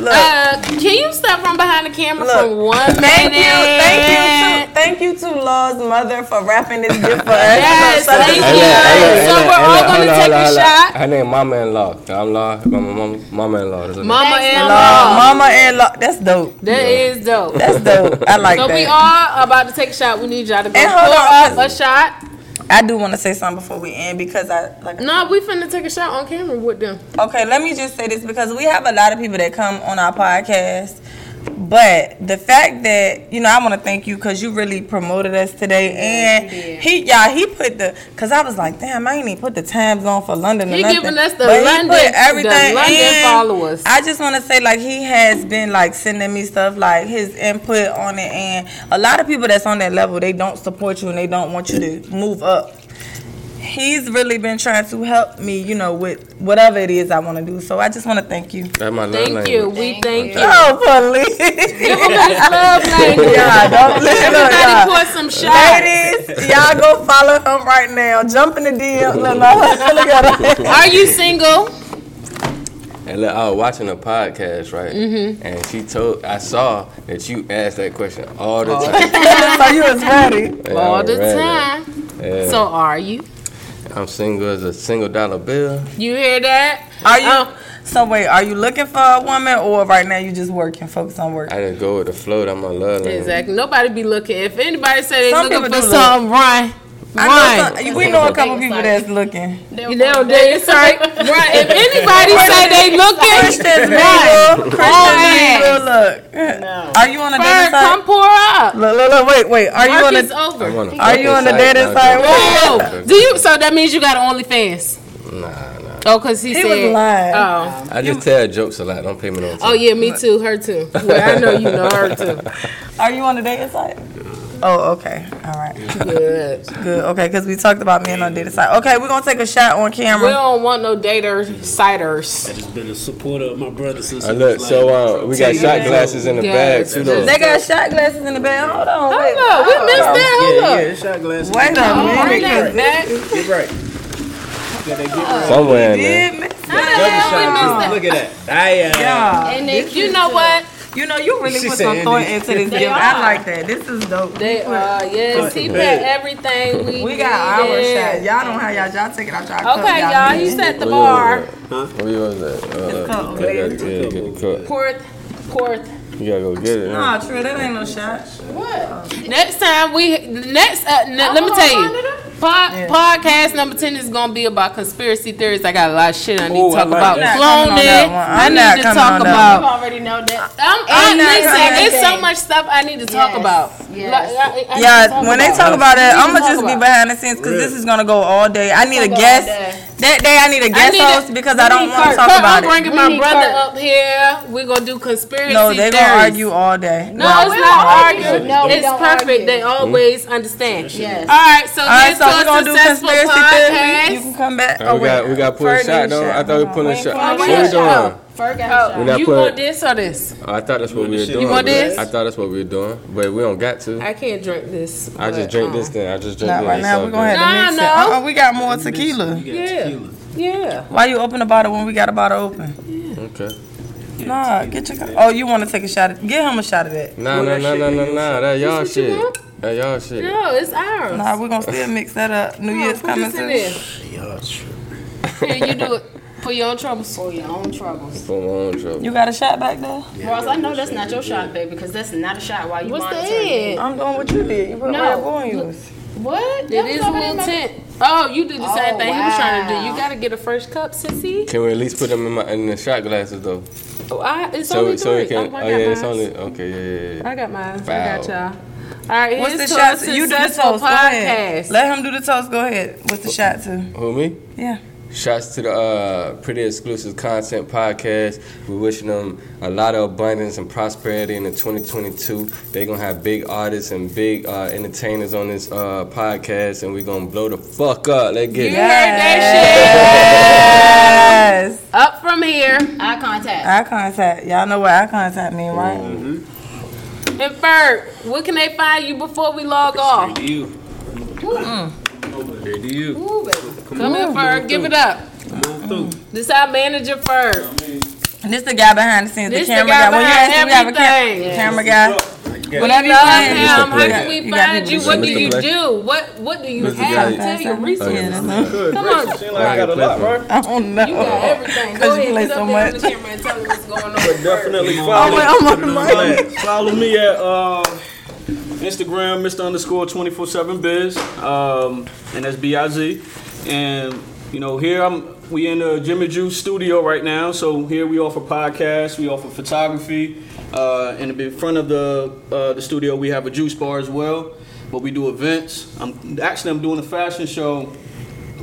A: Look.
B: Uh, can you step from behind the camera
A: Look.
B: for one
A: Thank
B: minute?
A: you, thank you to thank you to Law's mother for wrapping this gift for us.
B: Yes,
A: So
B: thank
A: this-
B: you.
D: Hey, look,
B: So
D: hey,
B: we're
D: look,
B: all gonna
D: on,
B: take
D: hold
B: a
D: hold
B: shot.
D: Her name Mama-in-law. I'm Law. Mama, mama, Mama-in-law. That's her name.
B: Mama and
A: Law,
B: law.
A: mama and Law. That's dope.
B: That is dope.
A: That's dope. I like
B: So
A: that.
B: So we are about to take a shot. We need y'all to go
A: And
B: pour
A: hold on,
B: a shot.
A: I do want to say something before we end because I like.
B: No, we finna take a shot on camera with them.
A: Okay, let me just say this because we have a lot of people that come on our podcast. But the fact that you know, I want to thank you because you really promoted us today, and he, y'all, he put the because I was like, damn, I ain't even put the times on for London.
B: He giving us the
A: But he
B: London-
A: put
B: the
A: everything
B: London
A: in.
B: followers.
A: I just want to say, like, he has been like sending me stuff, like his input on it, and a lot of people that's on that level, they don't support you and they don't want you to move up. He's really been trying to help me, you know, with whatever it is I want to do. So I just want to thank you.
D: That's my love
B: Thank
D: language.
B: you. We thank you.
A: Oh, Polly.
B: Give him his love language.
A: y'all, don't listen up,
B: Everybody
A: y'all.
B: pour some shots.
A: Ladies, y'all go follow him right now. Jump in the DM. Look, look, look at her.
B: Are you single?
D: And look, I was watching a podcast, right?
B: Mm-hmm.
D: And she told, I saw that you asked that question all
B: Oh.
D: the time.
A: so you was ready.
D: Yeah,
B: All the
D: ready.
B: time.
D: Yeah.
B: So are you?
D: I'm single as a single dollar bill.
B: You hear that?
A: Are you?
B: Oh.
A: So wait, are you looking for a woman, or right now you just working, focus on work?
D: I just go with the flow. That's my love language.
B: Exactly. Nobody be looking. If anybody say they
A: Some
B: looking for
A: do look.
B: something, run.
A: I know some, we know a couple people that's looking.
B: You know, they right. Right. If anybody say they looking,
A: Christian
B: run.
A: Mingle,
B: All
A: Christian
B: ass.
A: Mingle, look. Are you on the
B: Bird,
A: side?
B: come pour up.
A: Look, look, look, wait, wait. Are you on
B: is
A: the?
D: I'm
B: over.
D: on the
A: Are you on the
D: fucking
A: dating
D: site?
A: site?
B: Oh, do you? So that means you got OnlyFans?
D: Nah, nah.
B: Oh, cause he,
A: He
B: said.
A: was lying.
B: Oh.
D: I just tell jokes a lot. Don't pay me no oh, attention.
B: Oh yeah, me too. Her too. Well, I know you know her too.
A: Are you on the dating site? Oh, okay. All right.
B: Good.
A: Good. Okay, because we talked about men on dating site. Okay, we're gonna take a shot on camera.
B: We don't want no dater ciders.
E: I just been a supporter of my brother since.
D: Uh,
E: he
D: look,
E: was
D: so uh, we got
E: 10
D: shot glasses in the
B: Yeah,
D: bag too, though.
A: They got shot glasses in the bag. Hold on. Wait.
B: Hold up, we missed that. Hold
E: Yeah,
B: up.
E: yeah, shot glasses.
A: Wait a minute.
B: Bring back.
E: Get right. Got that get right.
D: Somewhere in there.
A: Did miss
B: How the hell we missed that?
E: Look at that. I,
A: Yeah.
C: And if
B: You know what?
A: You know, you really
E: She
A: put some thought into this
C: They
A: gift. I like that. This is dope.
B: They are. Yes, he put everything we
A: We got our
B: needed.
A: shot. Y'all don't have y'all. Y'all take it out y'all cup.
B: Okay, y'all. He set the
D: Where
B: bar.
D: yours at? Where yours at? Uh,
A: cup,
D: okay,
A: man.
D: gotta- yeah, get the cup.
B: Fourth, fourth.
D: You gotta go get it. huh?
A: Nah, Trey, that ain't no shot. What?
B: Next time we next uh, n- let me tell you. Pod, Podcast number ten is gonna be about conspiracy theories. I got a lot of shit I need
E: Oh,
B: to talk
E: like
B: about
E: that.
A: I'm not coming on
B: cloning. I need to talk
A: about. that
C: You already know that.
B: I'm, I,
A: I'm not
B: listen,
A: coming.
B: it's so much stuff I need to talk
C: Yes.
B: about.
C: Yes.
B: Like, I- I
A: Yeah,
B: talk
A: when they talk about it, I'm
B: to
A: gonna just be behind the scenes because this is gonna go all day. I need a guest.
C: All.
A: That day, I need a guest
B: need a-
A: host because I don't want to talk
B: Kurt,
A: about
B: I'm
A: it.
B: bringing
C: We
B: my brother
C: Kurt.
B: up here. We're gonna do conspiracy
A: No, they
B: theories.
A: gonna argue all day.
B: No, it's not arguing.
C: No, we
B: it's
C: don't
B: perfect.
C: argue.
B: They always understand.
C: Yes.
B: All right, so
A: All right,
B: here's
A: so we're
B: a
A: gonna do
B: successful
A: conspiracy theory.
B: podcast.
A: You can come back.
D: Uh, we got we got to put a shot though. I thought we put a shot.
A: Wait,
D: What
B: we
D: we doing?
B: Shot.
C: Ferg got
B: Oh,
C: shot.
B: you want this or this?
D: Oh, I thought that's what we were doing.
E: You
D: doing.
B: want this?
D: I thought that's what we were doing, but we don't got to.
B: I can't drink this.
D: I just drink
B: um,
D: this thing. I just drink
A: Not
D: this.
A: right now. We're gonna have to mix it.
B: no.
A: Uh-uh, we got more tequila.
E: Got
B: Yeah.
E: tequila.
B: Yeah.
A: Why you open the bottle when we got a bottle open? Yeah.
D: Okay.
A: Nah, get your. Oh, you want to take a shot? Of, get him a shot of that.
D: Nah,
E: Well,
D: nah,
E: that
D: nah,
E: shit
D: nah, nah, nah. That y'all
B: This
D: shit. That y'all shit.
B: No, it's ours.
A: Nah, we're gonna still mix that up. New Year's
B: Put
A: coming soon.
B: there.
E: Y'all true.
B: Here, you do it. For your own troubles.
C: For your own troubles.
D: For my own trouble.
A: You got a shot back there?
C: Ross, I know that's not your shot, baby, because that's not a shot while you
B: What's the
C: monitoring
A: I'm doing what you did. You put
C: No.
A: Red Bull in yours.
C: What?
B: It
C: That was
B: is a little tint. Oh, you did the same
C: Oh,
B: thing he was trying to do. You gotta get a fresh cup, sissy.
D: Can we at least put them in my in the shot glasses though?
B: Oh, I, it's
D: So
B: only
D: so
B: three.
D: it can.
B: oh,
D: Oh
B: I got
D: yeah, it's
B: mine.
D: only okay. Yeah, yeah, yeah.
B: I got mine. I got y'all. All right,
A: What's the shot? You do the
B: successful
A: toast. Go ahead.
B: podcast.
A: Let him do the toast. Go ahead. What's the shot to?
D: Who me?
A: Yeah.
D: Shouts to the uh, Pretty Exclusive Content Podcast. We're wishing them a lot of abundance and prosperity in the 2022. They're going to have big artists and big uh, entertainers on this uh, podcast, and we're going to blow the fuck up. Let's get
B: You
D: it.
B: heard that
A: Yes.
B: Up from here.
C: Eye contact.
A: Eye contact. Y'all know what eye contact mean, right?
B: And Ferg, where can they find you before we log off?
E: Straight to you. Straight to you.
C: Ooh, baby.
B: Come here, Ferg. Give it up.
E: Come on through.
B: This our manager, Ferg.
A: And this the guy behind the scenes,
B: This
A: the
B: the
A: camera
B: guy
A: guy. When you
B: behind
A: ask him, we have a cam-
B: everything.
A: camera guy. Whatever you
B: Love
A: want.
B: him. How
D: Play.
B: can we find you?
A: people-
B: What do you do? What What do you
D: Mr.
B: have? Tell your
A: Yeah,
B: resources. Come on.
E: Seem like I got a lot, right?
A: I don't know.
B: You got everything. Go
A: Cause you
B: ahead,
A: play
B: get
A: so
B: up there on
A: much.
B: the camera and tell me what's going on.
E: But definitely
A: Oh,
E: follow,
A: wait, I'm on the mic.
E: follow me at uh,
F: Instagram, Mr. Underscore 24/7 Biz, um, and that's B I Z. And you know, here I'm. We in the Jimmy Juice studio right now. So here we offer podcasts, we offer photography, uh, and in front of the uh, the studio we have a juice bar as well. But we do events. I'm actually I'm doing a fashion show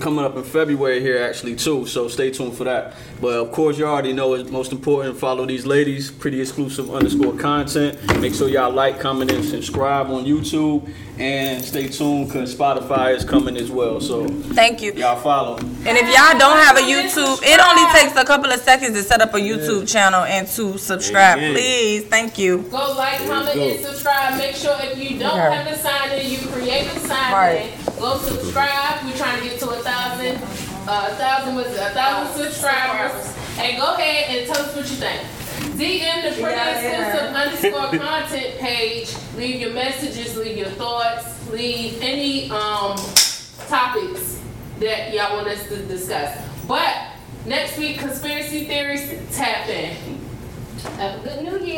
F: coming up in February here actually too. So stay tuned for that. But of course, you already know it's most important. Follow these ladies. Pretty exclusive underscore content. Make sure y'all like, comment, and subscribe on YouTube. And stay tuned because Spotify is coming as well. So
A: Thank you.
F: y'all follow.
A: And if y'all don't have a YouTube, it only takes a couple of seconds to set up a YouTube channel and to subscribe.
F: Yeah.
A: Please, thank you.
B: Go like, comment, and subscribe. Make sure if you don't
A: Okay.
B: have a sign in, you create a sign
A: Right.
B: in. Go subscribe. We're trying to get to a thousand, uh, a thousand was a thousand subscribers. And go ahead and tell us what you think. DM the pretty exclusive underscore content page. Leave your messages, leave your thoughts, leave any um topics that y'all want us to discuss. But next week, conspiracy theories tap in. Have a good new year.